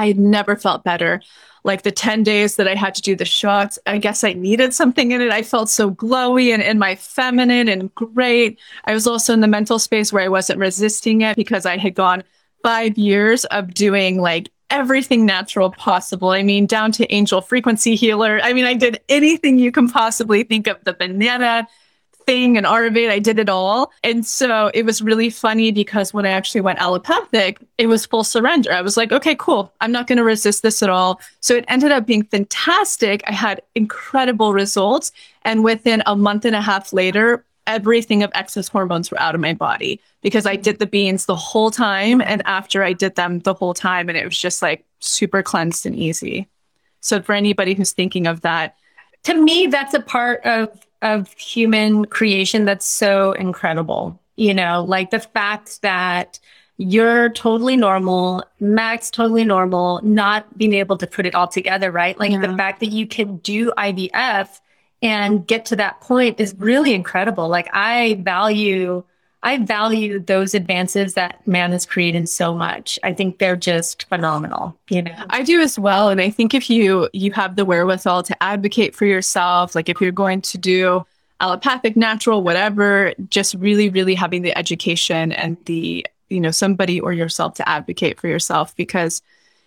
I had never felt better. Like the 10 days that I had to do the shots, I guess I needed something in it. I felt so glowy and in my feminine and great. I was also in the mental space where I wasn't resisting it because I had gone five years of doing like everything natural possible. I mean, down to angel frequency healer. I mean, I did anything you can possibly think of the banana thing and Ayurveda. I did it all. And so it was really funny because when I actually went allopathic, it was full surrender. I was like, okay, cool. I'm not going to resist this at all. So it ended up being fantastic. I had incredible results. And within a month and a half later, everything of excess hormones were out of my body because I did the beans the whole time. And after I did them the whole time, and it was just like super cleansed and easy. So for anybody who's thinking of that, to me, that's a part of of human creation that's so incredible. You know, like the fact that you're totally normal, Max totally normal, not being able to put it all together, right? Like yeah. the fact that you can do IVF and get to that point is really incredible. Like I value I value those advances that man has created so much. I think they're just phenomenal, you know. I do as well and I think if you you have the wherewithal to advocate for yourself, like if you're going to do allopathic, natural, whatever, just really really having the education and the you know somebody or yourself to advocate for yourself because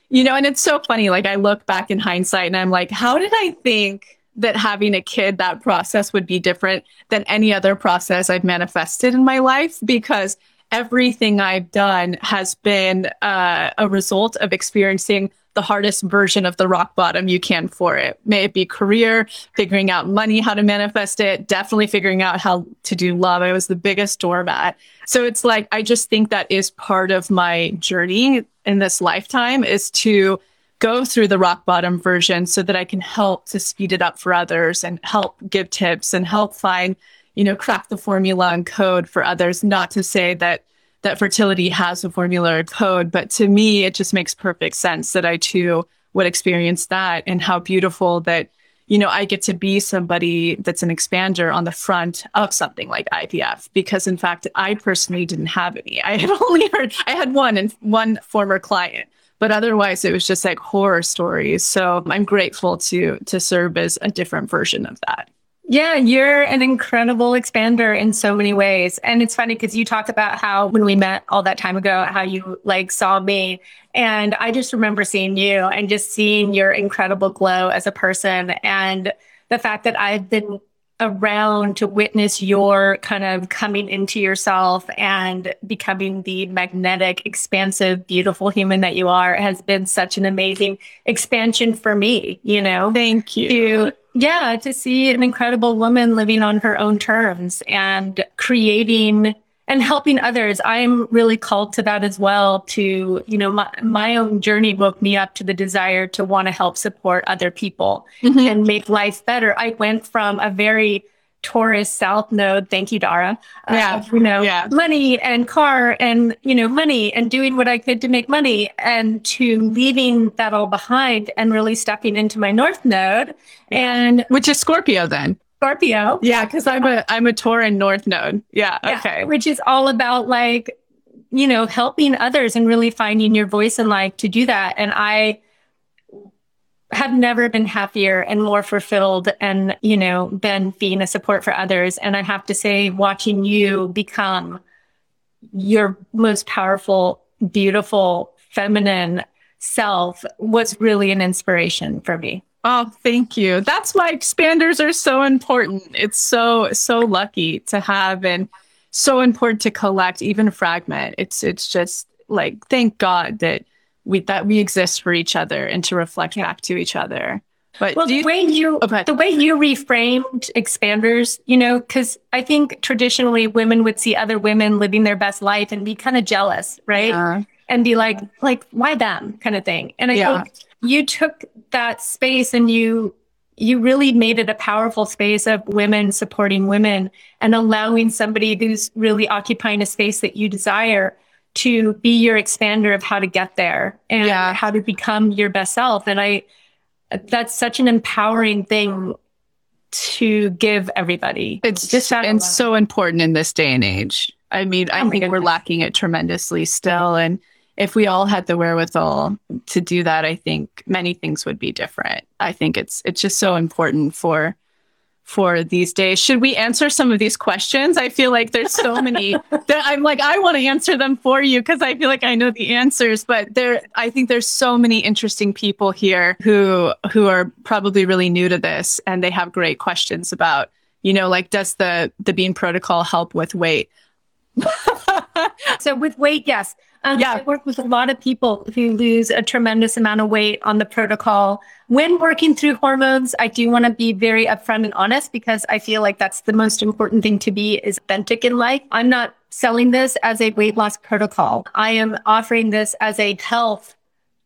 you know and it's so funny like I look back in hindsight and I'm like how did I think that having a kid, that process would be different than any other process I've manifested in my life because everything I've done has been uh, a result of experiencing the hardest version of the rock bottom you can for it. May it be career, figuring out money, how to manifest it, definitely figuring out how to do love. I was the biggest doormat. So it's like, I just think that is part of my journey in this lifetime is to go through the rock bottom version so that I can help to speed it up for others and help give tips and help find, you know, crack the formula and code for others. Not to say that that fertility has a formula or code, but to me, it just makes perfect sense that I too would experience that and how beautiful that, you know, I get to be somebody that's an expander on the front of something like IVF. Because in fact, I personally didn't have any. I had (laughs) only heard, I had one and one former client but otherwise it was just like horror stories so i'm grateful to to serve as a different version of that yeah, you're an incredible expander in so many ways. And it's funny because you talked about how when we met all that time ago, how you like saw me. And I just remember seeing you and just seeing your incredible glow as a person. And the fact that I've been around to witness your kind of coming into yourself and becoming the magnetic, expansive, beautiful human that you are has been such an amazing expansion for me, you know? Thank you. To, yeah, to see an incredible woman living on her own terms and creating and helping others i'm really called to that as well to you know my, my own journey woke me up to the desire to want to help support other people mm-hmm. and make life better i went from a very Taurus South Node. Thank you, Dara. Uh, yeah, uh, you know, yeah. money and car and you know, money and doing what I could to make money, and to leaving that all behind and really stepping into my North Node, and which is Scorpio then. Scorpio. Yeah, because I'm a I'm a Tauran North Node. Yeah, yeah, okay. Which is all about like, you know, helping others and really finding your voice in life to do that. And I have never been happier and more fulfilled and, you know, been being a support for others. And I have to say, watching you become your most powerful, beautiful, feminine self was really an inspiration for me. Oh, thank you. That's why expanders are so important. It's so so lucky to have and so important to collect, even fragment. It's it's just like thank God that we that we exist for each other and to reflect back to each other. But well, you, the way you oh, the way you reframed expanders, you know, because I think traditionally women would see other women living their best life and be kind of jealous, right? Yeah. And be like, like, why them, kind of thing. And I yeah. think you took that space and you you really made it a powerful space of women supporting women and allowing somebody who's really occupying a space that you desire to be your expander of how to get there and yeah. how to become your best self. And I, that's such an empowering thing to give everybody. It's just and so important in this day and age. I mean, I oh think we're lacking it tremendously still. And if we all had the wherewithal to do that, I think many things would be different. I think it's it's just so important for for these days. Should we answer some of these questions? I feel like there's so many (laughs) that I'm like I want to answer them for you because I feel like I know the answers, but there I think there's so many interesting people here who who are probably really new to this and they have great questions about, you know, like does the the bean protocol help with weight? (laughs) so with weight, yes. Um, yeah. I work with a lot of people who lose a tremendous amount of weight on the protocol. When working through hormones, I do want to be very upfront and honest because I feel like that's the most important thing to be is authentic in life. I'm not selling this as a weight loss protocol. I am offering this as a health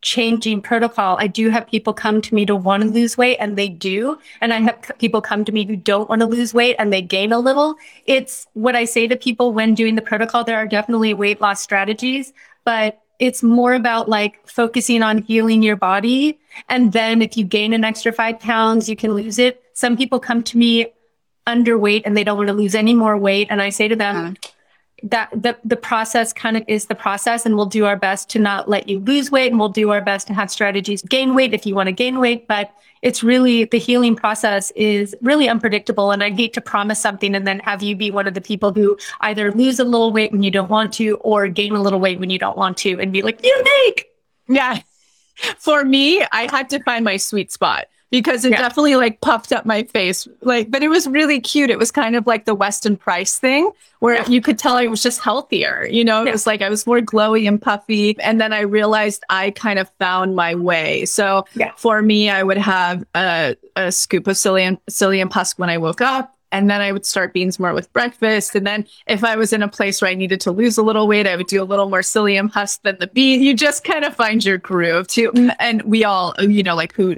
changing protocol. I do have people come to me to want to lose weight and they do. And I have people come to me who don't want to lose weight and they gain a little. It's what I say to people when doing the protocol. There are definitely weight loss strategies, but it's more about like focusing on healing your body. And then if you gain an extra five pounds, you can lose it. Some people come to me underweight and they don't want to lose any more weight. And I say to them, uh-huh. That the the process kind of is the process and we'll do our best to not let you lose weight and we'll do our best to have strategies to gain weight if you want to gain weight but it's really the healing process is really unpredictable and i hate to promise something and then have you be one of the people who either lose a little weight when you don't want to or gain a little weight when you don't want to and be like you make! Yeah. (laughs) For me i had to find my sweet spot because it Yeah. definitely like puffed up my face. Like, but it was really cute. It was kind of like the Weston Price thing where Yeah. you could tell I was just healthier. You know, it Yeah. was like I was more glowy and puffy. And then I realized I kind of found my way. So for me, I would have a, a scoop of psyllium, psyllium husk when I woke up. And then I would start beans more with breakfast. And then if I was in a place where I needed to lose a little weight, I would do a little more psyllium husk than the bean. You just kind of find your groove too. Mm. And we all, you know, like who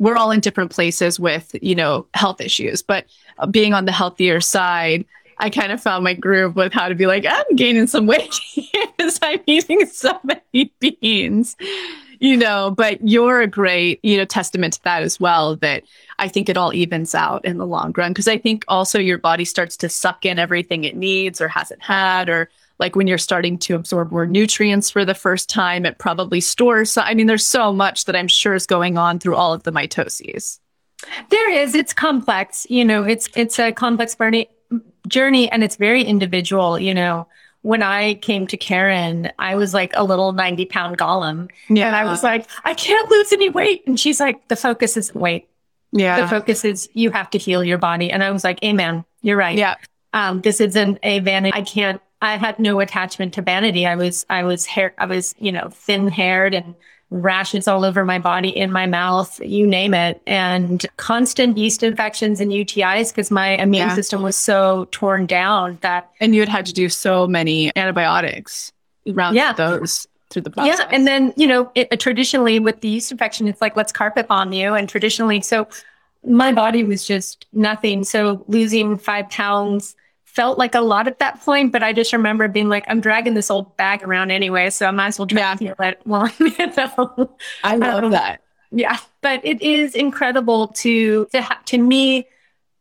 we're all in different places with, you know, health issues, but uh, being on the healthier side, I kind of found my groove with how to be like, I'm gaining some weight because (laughs) I'm eating so many beans, you know, but you're a great, you know, testament to that as well, that I think it all evens out in the long run. Cause I think also your body starts to suck in everything it needs or hasn't had, or like when you're starting to absorb more nutrients for the first time, it probably stores. So, I mean, there's so much that I'm sure is going on through all of the mitoses. There is. It's complex. You know, it's it's a complex journey, journey, and it's very individual. You know, when I came to Karen, I was like a little ninety pound golem, Yeah. and I was like, I can't lose any weight. And she's like, the focus isn't weight. yeah. The focus is you have to heal your body. And I was like, Amen. You're right. yeah. Um, this isn't a vanity. I can't. I had no attachment to vanity. I was. I was hair. I was. You know, thin haired and rashes all over my body, in my mouth, you name it, and constant yeast infections and UTIs because my immune Yeah. system was so torn down that And you had had to do so many antibiotics around Yeah. those through the process. Yeah, and then you know, it, uh, traditionally with the yeast infection, it's like let's carpet bomb you, and traditionally, so my body was just nothing. So losing five pounds felt like a lot at that point, but I just remember being like, I'm dragging this old bag around anyway, so I might as well try Yeah. it. (laughs) Well, (laughs) you know, I love Um, that. yeah, but it is incredible to to ha- to me.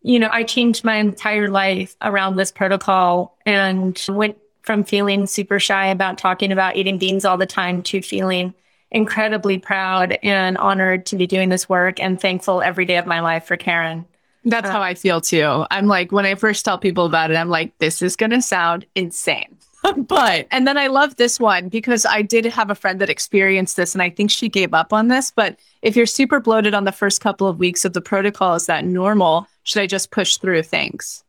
You know, I changed my entire life around this protocol and went from feeling super shy about talking about eating beans all the time to feeling incredibly proud and honored to be doing this work and thankful every day of my life for Karen. That's Uh, how I feel too. I'm like, when I first tell people about it, I'm like, this is going to sound insane. (laughs) but, and then I love this one because I did have a friend that experienced this and I think she gave up on this. But if you're super bloated on the first couple of weeks of the protocol, is that normal? Should I just push through things?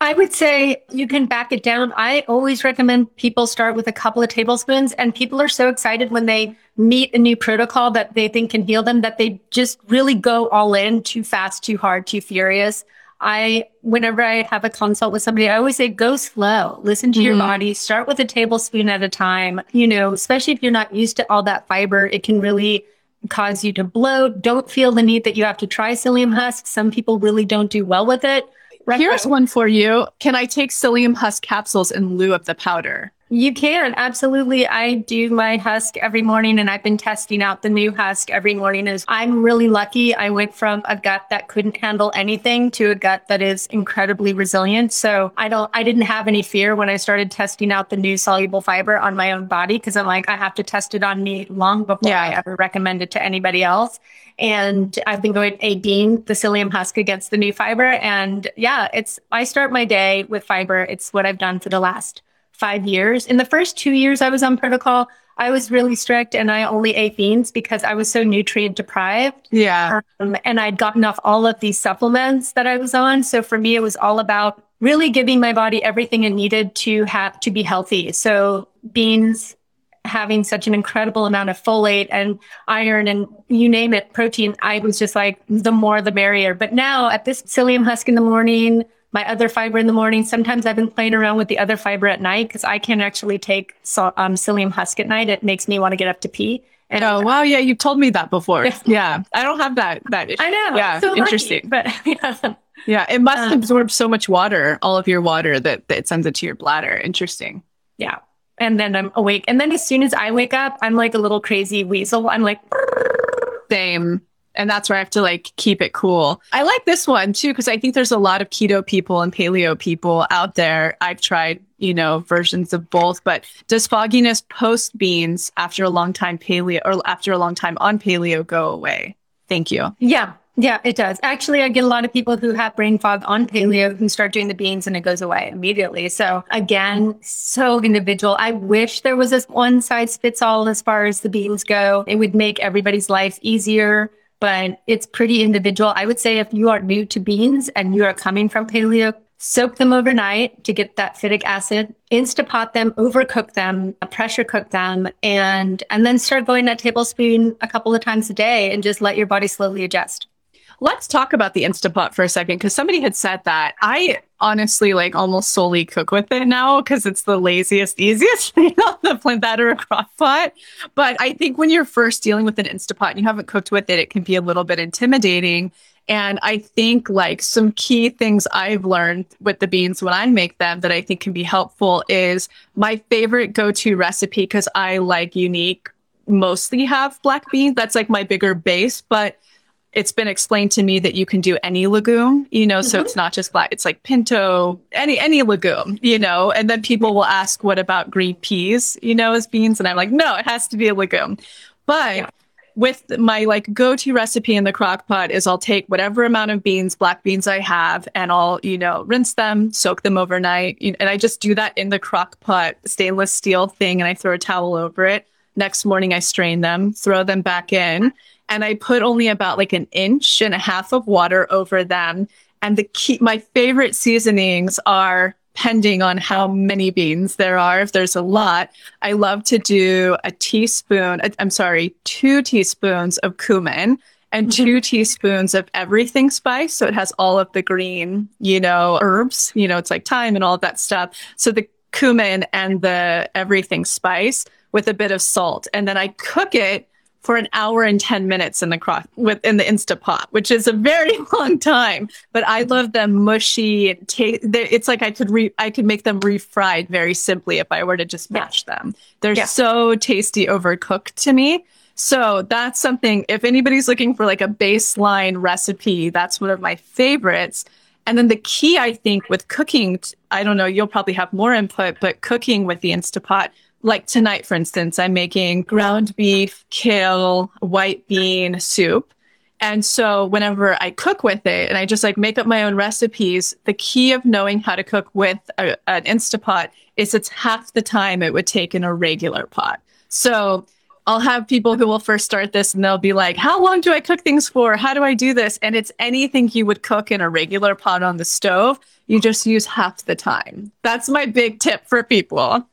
I would say you can back it down. I always recommend people start with a couple of tablespoons, and people are so excited when they meet a new protocol that they think can heal them that they just really go all in too fast, too hard, too furious. I, whenever I have a consult with somebody, I always say go slow, listen to your Mhm. body, start with a tablespoon at a time. You know, especially if you're not used to all that fiber, it can really cause you to bloat. Don't feel the need that you have to try psyllium husk. Some people really don't do well with it. Here's one for you. Can I take psyllium husk capsules in lieu of the powder? You can absolutely. I do my husk every morning, and I've been testing out the new husk every morning. Is I'm really lucky. I went from a gut that couldn't handle anything to a gut that is incredibly resilient. So I don't, I didn't have any fear when I started testing out the new soluble fiber on my own body because I'm like, I have to test it on me long before Yeah. I ever recommend it to anybody else. And I've been going a bean, the psyllium husk against the new fiber. And yeah, it's, I start my day with fiber. It's what I've done for the last five years. In the first two years I was on protocol, I was really strict and I only ate beans because I was so nutrient deprived. Yeah. Um, and I'd gotten off all of these supplements that I was on. So for me, it was all about really giving my body everything it needed to have to be healthy. So beans having such an incredible amount of folate and iron and you name it, protein, I was just like, the more the merrier. But now at this psyllium husk in the morning, my other fiber in the morning. Sometimes I've been playing around with the other fiber at night because I can actually take so, um, psyllium husk at night. It makes me want to get up to pee. And Oh wow, yeah, you've told me that before. (laughs) Yeah. I don't have that that issue. I know. Yeah, so lucky, interesting. but (laughs) yeah. Yeah, it must Uh, absorb so much water, all of your water, that, that it sends it to your bladder. Interesting. Yeah. And then I'm awake. And then as soon as I wake up, I'm like a little crazy weasel. I'm like, Same. And that's where I have to like keep it cool. I like this one too because I think there's a lot of keto people and paleo people out there. I've tried, you know, versions of both, but does fogginess post beans after a long time paleo or after a long time on paleo go away? Thank you. Yeah. Yeah, it does. Actually, I get a lot of people who have brain fog on paleo who start doing the beans and it goes away immediately. So again, so individual. I wish there was this one size fits all as far as the beans go. It would make everybody's life easier but it's pretty individual. I would say if you are new to beans and you are coming from paleo, soak them overnight to get that phytic acid, instapot them, overcook them, pressure cook them, and and then start going that tablespoon a couple of times a day and just let your body slowly adjust. Let's talk about the Instapot for a second because somebody had said that. I honestly like almost solely cook with it now because it's the laziest, easiest (laughs) thing on the that or a crock pot. But I think when you're first dealing with an Instapot and you haven't cooked with it, it can be a little bit intimidating. And I think like some key things I've learned with the beans when I make them that I think can be helpful is my favorite go-to recipe because I like unique mostly have black beans. That's like my bigger base, but it's been explained to me that you can do any legume, you know, mm-hmm. so it's not just black, it's like pinto, any any legume, you know, and then people will ask what about green peas, you know, as beans and I'm like, no, it has to be a legume. But yeah. with my like go-to recipe in the crock pot is I'll take whatever amount of beans, black beans I have and I'll, you know, rinse them, soak them overnight, and I just do that in the crock pot stainless steel thing and I throw a towel over it. Next morning I strain them, throw them back in and I put only about like an inch and a half of water over them. And the key, my favorite seasonings are pending on how many beans there are. If there's a lot, I love to do a teaspoon, uh, I'm sorry, two teaspoons of cumin and mm-hmm. two teaspoons of everything spice. So it has all of the green, you know, herbs, you know, it's like thyme and all of that stuff. So the cumin and the everything spice with a bit of salt. And then I cook it for an hour and 10 minutes in the crock within the Instapot, which is a very (laughs) long time. But I love them mushy and ta- it's like I could re- I could make them refried very simply if I were to just mash them. They're yeah. so tasty overcooked to me. So that's something if anybody's looking for like a baseline recipe, that's one of my favorites. And then the key I think with cooking, I don't know, you'll probably have more input, but cooking with the Instapot like tonight, for instance, I'm making ground beef, kale, white bean soup. And so whenever I cook with it and I just like make up my own recipes, the key of knowing how to cook with a, an Instapot is it's half the time it would take in a regular pot. So I'll have people who will first start this and they'll be like, How long do I cook things for? How do I do this? And it's anything you would cook in a regular pot on the stove. You just use half the time. That's my big tip for people.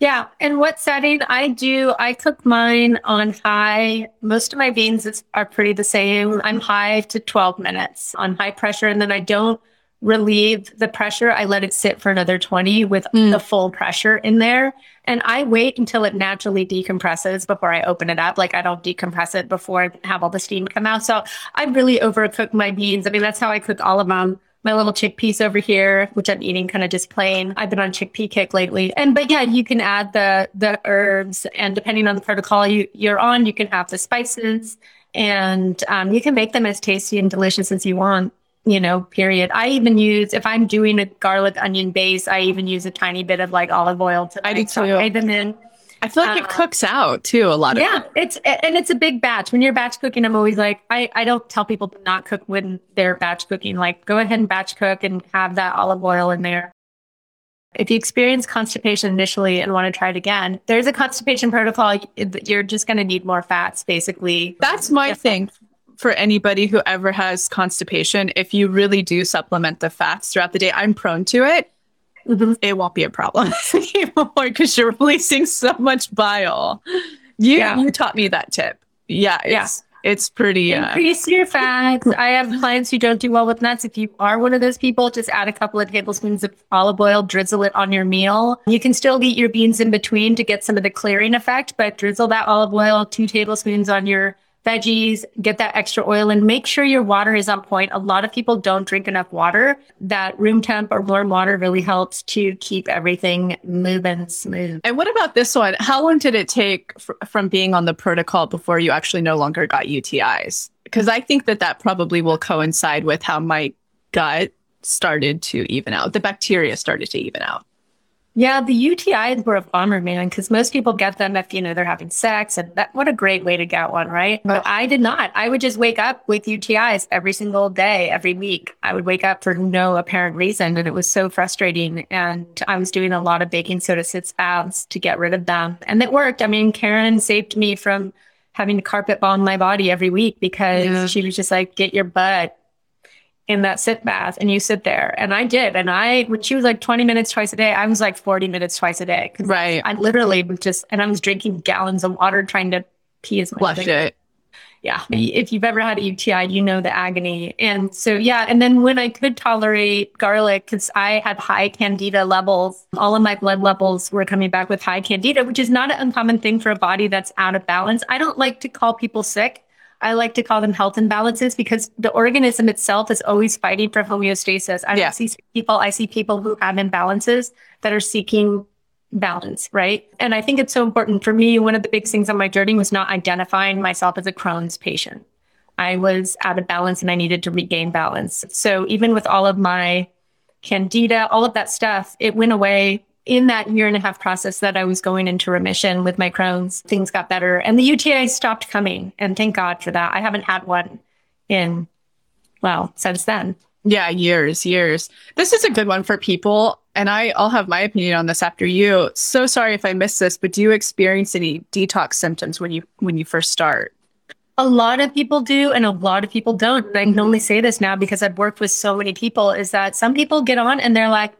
Yeah. And what setting I do, I cook mine on high. Most of my beans is, are pretty the same. I'm high to 12 minutes on high pressure. And then I don't relieve the pressure. I let it sit for another 20 with mm. the full pressure in there. And I wait until it naturally decompresses before I open it up. Like I don't decompress it before I have all the steam come out. So I really overcook my beans. I mean, that's how I cook all of them my little chickpeas over here, which I'm eating kind of just plain. I've been on chickpea kick lately. And but yeah, you can add the the herbs and depending on the protocol you, you're on, you can have the spices and um, you can make them as tasty and delicious as you want, you know, period. I even use if I'm doing a garlic onion base, I even use a tiny bit of like olive oil to I like, do them in. I feel like uh, it cooks out too a lot of Yeah, it's and it's a big batch. When you're batch cooking, I'm always like I I don't tell people to not cook when they're batch cooking. Like go ahead and batch cook and have that olive oil in there. If you experience constipation initially and want to try it again, there's a constipation protocol. You're just going to need more fats, basically. That's my thing for anybody who ever has constipation. If you really do supplement the fats throughout the day, I'm prone to it mm-hmm. (laughs) it won't be a problem (laughs) anymore because you're releasing so much bile. You yeah. you taught me that tip. Yeah, it's, yeah. It's pretty. Uh... Increase your fats. I have clients who don't do well with nuts. If you are one of those people, just add a couple of tablespoons of olive oil, drizzle it on your meal. You can still eat your beans in between to get some of the clearing effect, but drizzle that olive oil, two tablespoons on your veggies, get that extra oil and make sure your water is on point. A lot of people don't drink enough water. That room temp or warm water really helps to keep everything moving smooth. And what about this one? How long did it take fr- from being on the protocol before you actually no longer got UTIs? Because I think that that probably will coincide with how my gut started to even out. The bacteria started to even out. Yeah, the UTIs were a bummer, man, because most people get them if you know they're having sex, and that what a great way to get one, right? But I did not. I would just wake up with UTIs every single day, every week. I would wake up for no apparent reason, and it was so frustrating. And I was doing a lot of baking soda sitz baths to get rid of them, and it worked. I mean, Karen saved me from having to carpet bomb my body every week because yeah. she was just like, "Get your butt in that sit bath and you sit there. And I did. And I, when she was like 20 minutes twice a day, I was like 40 minutes twice a day. Right. I literally was just, and I was drinking gallons of water trying to pee as much. Flush it. Yeah. If you've ever had a UTI, you know the agony. And so, yeah. And then when I could tolerate garlic, because I had high candida levels, all of my blood levels were coming back with high candida, which is not an uncommon thing for a body that's out of balance. I don't like to call people sick I like to call them health imbalances because the organism itself is always fighting for homeostasis. I yeah. see people, I see people who have imbalances that are seeking balance, right? And I think it's so important for me. One of the big things on my journey was not identifying myself as a Crohn's patient. I was out of balance and I needed to regain balance. So even with all of my candida, all of that stuff, it went away in that year and a half process that I was going into remission with my Crohn's, things got better and the UTI stopped coming. And thank God for that. I haven't had one in, well, since then. Yeah, years, years. This is a good one for people. And I, I'll have my opinion on this after you. So sorry if I missed this, but do you experience any detox symptoms when you when you first start? A lot of people do, and a lot of people don't. And I can only say this now because I've worked with so many people. Is that some people get on and they're like,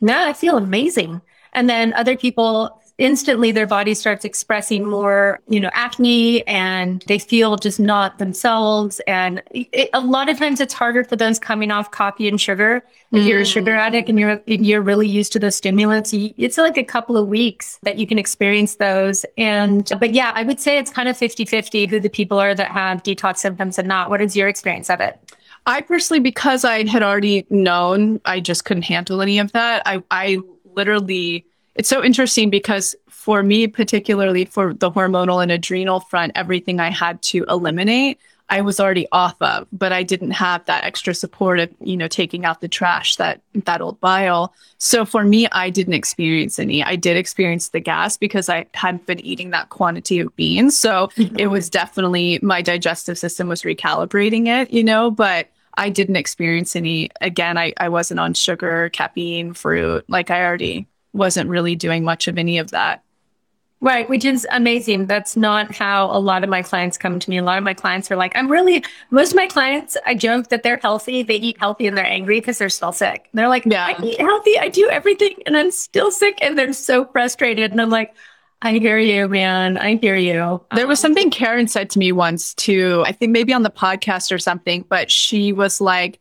no, I feel amazing. And then other people instantly their body starts expressing more, you know, acne and they feel just not themselves. And it, a lot of times it's harder for those coming off coffee and sugar. If mm. you're a mm. sugar addict and you're, you're really used to those stimulants, it's like a couple of weeks that you can experience those. And, but yeah, I would say it's kind of 50 50 who the people are that have detox symptoms and not. What is your experience of it? I personally, because I had already known, I just couldn't handle any of that. I, I literally, it's so interesting because for me, particularly for the hormonal and adrenal front, everything I had to eliminate, I was already off of, but I didn't have that extra support of, you know, taking out the trash, that that old bile. So for me, I didn't experience any. I did experience the gas because I hadn't been eating that quantity of beans. So (laughs) it was definitely my digestive system was recalibrating it, you know, but I didn't experience any. Again, I, I wasn't on sugar, caffeine, fruit. Like I already wasn't really doing much of any of that. Right, which is amazing. That's not how a lot of my clients come to me. A lot of my clients are like, I'm really, most of my clients, I joke that they're healthy. They eat healthy and they're angry because they're still sick. They're like, yeah. I eat healthy. I do everything and I'm still sick. And they're so frustrated. And I'm like, I hear you, man. I hear you. There was um, something Karen said to me once too. I think maybe on the podcast or something, but she was like,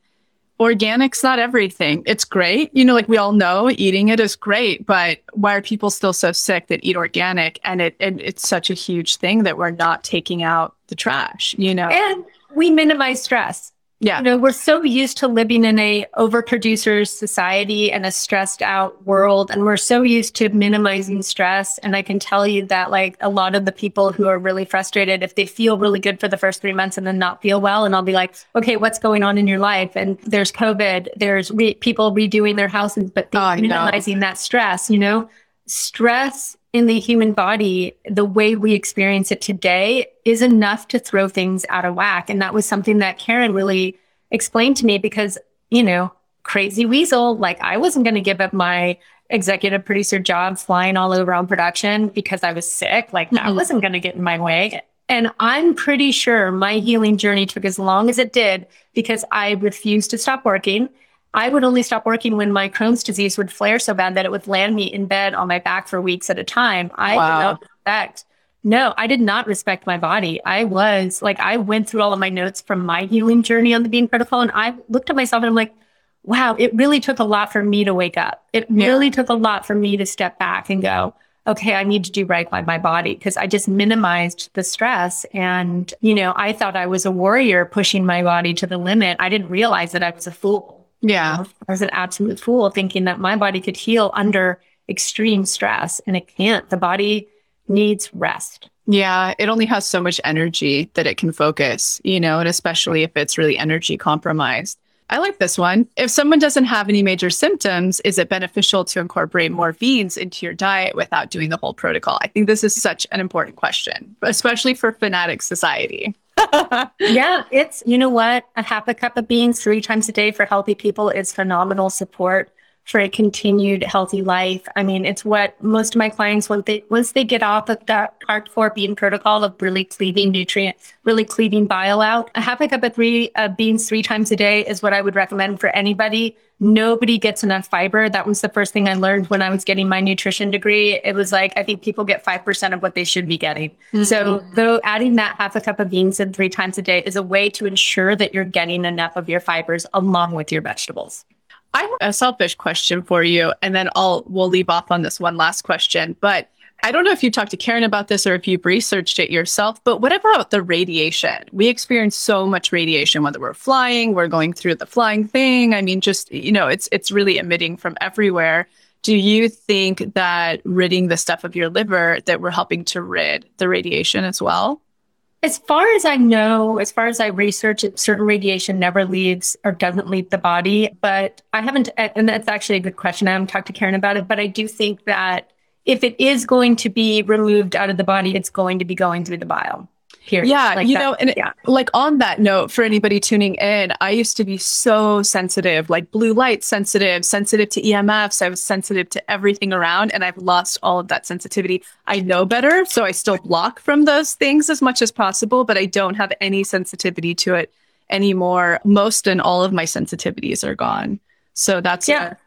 organic's not everything. It's great. You know, like we all know eating it is great, but why are people still so sick that eat organic? And it and it's such a huge thing that we're not taking out the trash, you know. And we minimize stress. Yeah. You know, we're so used to living in a overproducer society and a stressed out world. And we're so used to minimizing stress. And I can tell you that like a lot of the people who are really frustrated, if they feel really good for the first three months and then not feel well, and I'll be like, okay, what's going on in your life? And there's COVID, there's re- people redoing their houses, but minimizing that stress, you know, stress in the human body, the way we experience it today is enough to throw things out of whack. And that was something that Karen really explained to me because, you know, crazy weasel, like I wasn't going to give up my executive producer job flying all over on production because I was sick. Like mm-hmm. that wasn't going to get in my way. And I'm pretty sure my healing journey took as long as it did because I refused to stop working. I would only stop working when my Crohn's disease would flare so bad that it would land me in bed on my back for weeks at a time. I wow. did not respect. No, I did not respect my body. I was like, I went through all of my notes from my healing journey on the Bean Protocol, and I looked at myself and I'm like, wow, it really took a lot for me to wake up. It yeah. really took a lot for me to step back and go, okay, I need to do right by my body because I just minimized the stress. And, you know, I thought I was a warrior pushing my body to the limit. I didn't realize that I was a fool. Yeah. I was an absolute fool thinking that my body could heal under extreme stress and it can't. The body needs rest. Yeah, it only has so much energy that it can focus, you know, and especially if it's really energy compromised. I like this one. If someone doesn't have any major symptoms, is it beneficial to incorporate more beans into your diet without doing the whole protocol? I think this is such an important question, especially for fanatic society. (laughs) yeah, it's, you know what? A half a cup of beans three times a day for healthy people is phenomenal support for a continued healthy life. I mean, it's what most of my clients once they once they get off of that hardcore bean protocol of really cleaving nutrient, really cleaving bile out. A half a cup of three uh, beans three times a day is what I would recommend for anybody. Nobody gets enough fiber. That was the first thing I learned when I was getting my nutrition degree. It was like I think people get five percent of what they should be getting. Mm-hmm. So, though adding that half a cup of beans in three times a day is a way to ensure that you're getting enough of your fibers along with your vegetables. I have a selfish question for you, and then I'll we'll leave off on this one last question. But I don't know if you talked to Karen about this or if you've researched it yourself, but what about the radiation? We experience so much radiation whether we're flying, we're going through the flying thing. I mean, just you know, it's it's really emitting from everywhere. Do you think that ridding the stuff of your liver that we're helping to rid the radiation as well? As far as I know, as far as I research certain radiation never leaves or doesn't leave the body. But I haven't, and that's actually a good question. I haven't talked to Karen about it, but I do think that if it is going to be removed out of the body, it's going to be going through the bile. Period. Yeah, like you that, know, and yeah. like on that note, for anybody tuning in, I used to be so sensitive, like blue light sensitive, sensitive to EMFs. I was sensitive to everything around, and I've lost all of that sensitivity. I know better, so I still block from those things as much as possible, but I don't have any sensitivity to it anymore. Most and all of my sensitivities are gone. So that's yeah. A,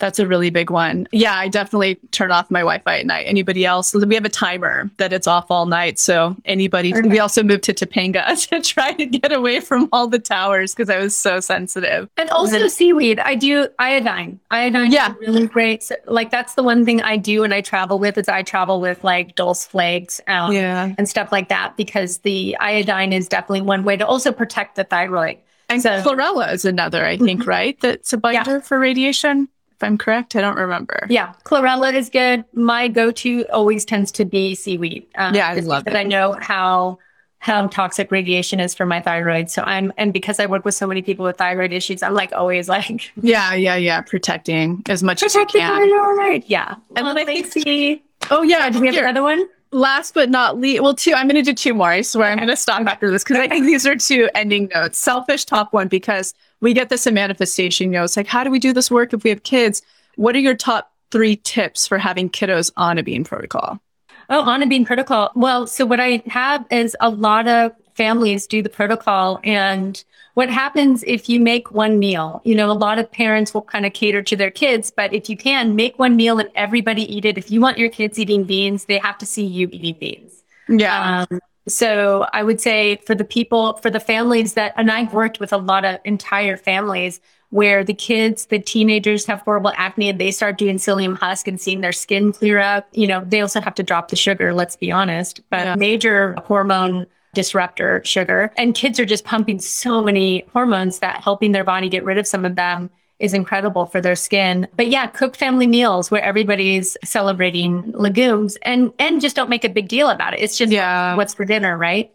that's a really big one. Yeah, I definitely turn off my Wi-Fi at night. Anybody else? We have a timer that it's off all night. So anybody, we also moved to Topanga (laughs) to try to get away from all the towers because I was so sensitive. And also seaweed. I do iodine. Iodine yeah. really great. So, like that's the one thing I do when I travel with is I travel with like dulse flakes um, yeah. and stuff like that because the iodine is definitely one way to also protect the thyroid. And so, chlorella is another, I think, mm-hmm. right? That's a binder yeah. for radiation if I'm correct. I don't remember. Yeah, chlorella is good. My go-to always tends to be seaweed. Um, yeah, I love it. I know how how toxic radiation is for my thyroid. So I'm and because I work with so many people with thyroid issues, I'm like always like (laughs) yeah, yeah, yeah, protecting as much protecting as you can. Thyroid. Yeah, and then I see. Oh yeah, do we have another one? Last but not least, well, two, I'm going to do two more. I swear I'm going to stop after this because I think these are two ending notes. Selfish top one, because we get this in manifestation. You know, it's like, how do we do this work if we have kids? What are your top three tips for having kiddos on a bean protocol? Oh, on a bean protocol. Well, so what I have is a lot of families do the protocol and what happens if you make one meal? You know, a lot of parents will kind of cater to their kids, but if you can make one meal and everybody eat it, if you want your kids eating beans, they have to see you eating beans. Yeah. Um, so I would say for the people, for the families that, and I've worked with a lot of entire families where the kids, the teenagers have horrible acne and they start doing psyllium husk and seeing their skin clear up. You know, they also have to drop the sugar, let's be honest, but yeah. major hormone disruptor sugar. And kids are just pumping so many hormones that helping their body get rid of some of them is incredible for their skin. But yeah, cook family meals where everybody's celebrating legumes and and just don't make a big deal about it. It's just yeah. what's for dinner, right?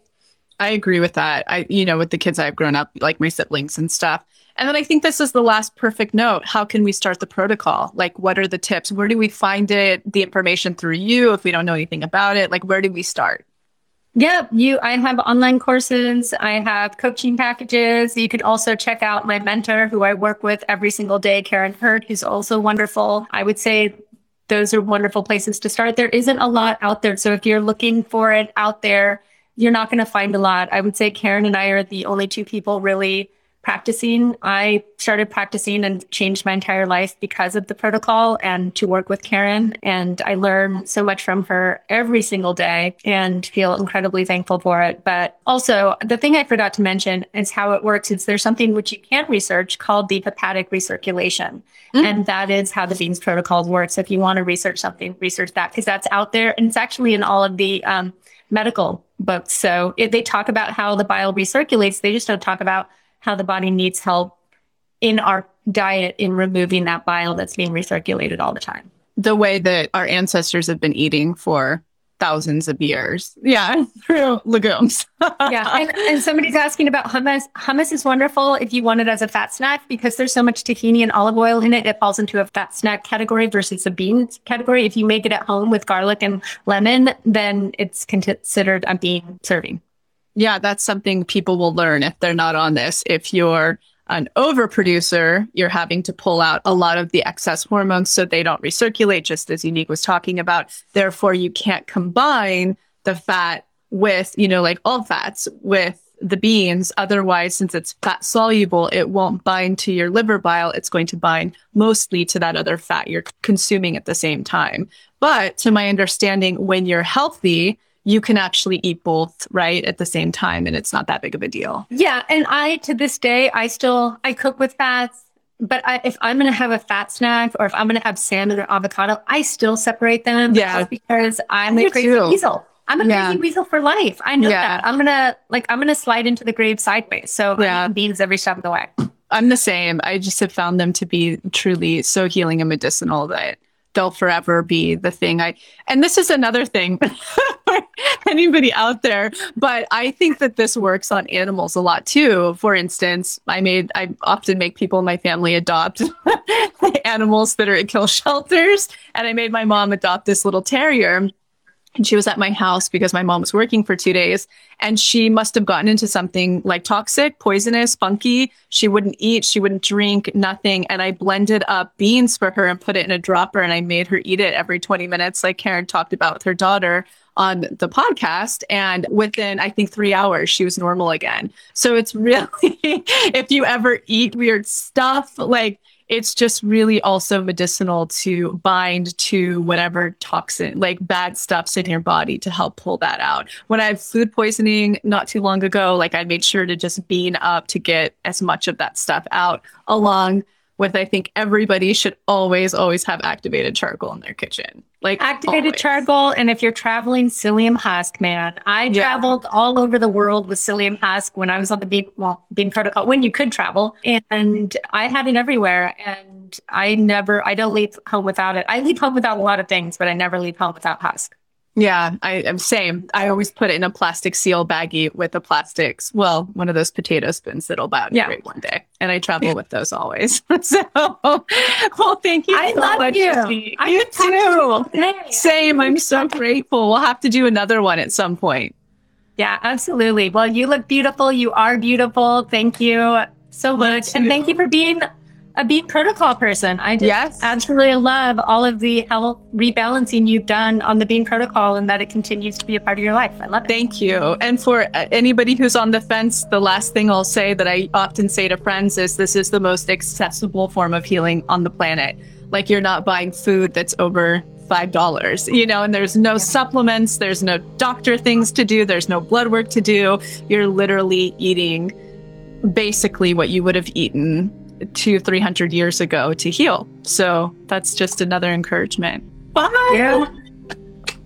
I agree with that. I you know, with the kids I've grown up like my siblings and stuff. And then I think this is the last perfect note. How can we start the protocol? Like what are the tips? Where do we find it? The information through you if we don't know anything about it? Like where do we start? Yep, you. I have online courses. I have coaching packages. You can also check out my mentor, who I work with every single day, Karen Hurd, who's also wonderful. I would say those are wonderful places to start. There isn't a lot out there, so if you're looking for it out there, you're not going to find a lot. I would say Karen and I are the only two people really practicing. I started practicing and changed my entire life because of the protocol and to work with Karen. And I learn so much from her every single day and feel incredibly thankful for it. But also, the thing I forgot to mention is how it works. Is there's something which you can't research called the hepatic recirculation. Mm. And that is how the beans protocol works. If you want to research something, research that because that's out there. And it's actually in all of the um, medical books. So they talk about how the bile recirculates, they just don't talk about how the body needs help in our diet in removing that bile that's being recirculated all the time. The way that our ancestors have been eating for thousands of years. Yeah, (laughs) through legumes. (laughs) yeah. And, and, somebody's asking about hummus. Hummus is wonderful if you want it as a fat snack because there's so much tahini and olive oil in it. It falls into a fat snack category versus a bean category. If you make it at home with garlic and lemon, then it's considered a bean serving. Yeah, that's something people will learn if they're not on this. If you're an overproducer, you're having to pull out a lot of the excess hormones so they don't recirculate, just as Unique was talking about. Therefore, you can't combine the fat with, you know, like all fats with the beans. Otherwise, since it's fat soluble, it won't bind to your liver bile. It's going to bind mostly to that other fat you're consuming at the same time. But to my understanding, when you're healthy, you can actually eat both right at the same time and it's not that big of a deal. Yeah, and I to this day I still I cook with fats, but I, if I'm going to have a fat snack or if I'm going to have salmon or avocado, I still separate them yeah. because I'm a crazy too. weasel. I'm a yeah. crazy weasel for life. I know yeah. that. I'm gonna like I'm gonna slide into the grave sideways. So yeah. beans every step of the way. I'm the same. I just have found them to be truly so healing and medicinal that they'll forever be the thing I and this is another thing (laughs) (laughs) anybody out there. But I think that this works on animals a lot too. For instance I made I often make people in my family adopt (laughs) animals that are at kill shelters. And I made my mom adopt this little terrier. And she was at my house because my mom was working for two days. And she must have gotten into something like toxic poisonous funky. She wouldn't eat. She wouldn't drink nothing. And i blended up beans for her and put it in a dropper. And i made her eat it every 20 minutes like karen talked about with her daughter on the podcast and within i think three hours she was normal again so it's (laughs) really if you ever eat weird stuff like it's just really also medicinal to bind to whatever toxin, like bad stuff's in your body to help pull that out. When I had food poisoning not too long ago, like I made sure to just bean up to get as much of that stuff out along with I think everybody should always, always have activated charcoal in their kitchen. Like activated always. charcoal. And if you're traveling psyllium husk, man, I yeah. traveled all over the world with psyllium husk when I was on the bean, well, bean protocol, uh, when you could travel. And I had it everywhere. And I never, I don't leave home without it. I leave home without a lot of things, but I never leave home without husk. Yeah, I am same. I always put it in a plastic seal baggie with a plastics, well, one of those potato spoons that'll biodegrade one day. And I travel with those always. (laughs) so, well, thank you. I so love much, you. I you too. Same. I'm so grateful. We'll have to do another one at some point. Yeah, absolutely. Well, you look beautiful. You are beautiful. Thank you so much. And thank you for being a bean protocol person. I just yes. absolutely love all of the health rebalancing you've done on the bean protocol and that it continues to be a part of your life. I love it. Thank you. And for uh, anybody who's on the fence, the last thing I'll say that I often say to friends is this is the most accessible form of healing on the planet. Like you're not buying food that's over five dollars you know and there's no supplements there's no doctor things to do there's no blood work to do you're literally eating basically what you would have eaten two, three hundred years ago to heal. So that's just another encouragement. Bye. Yeah.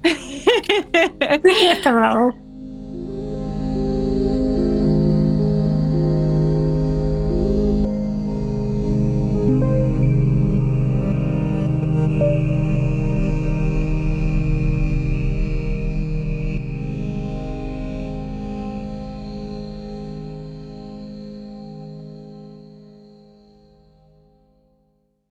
(laughs)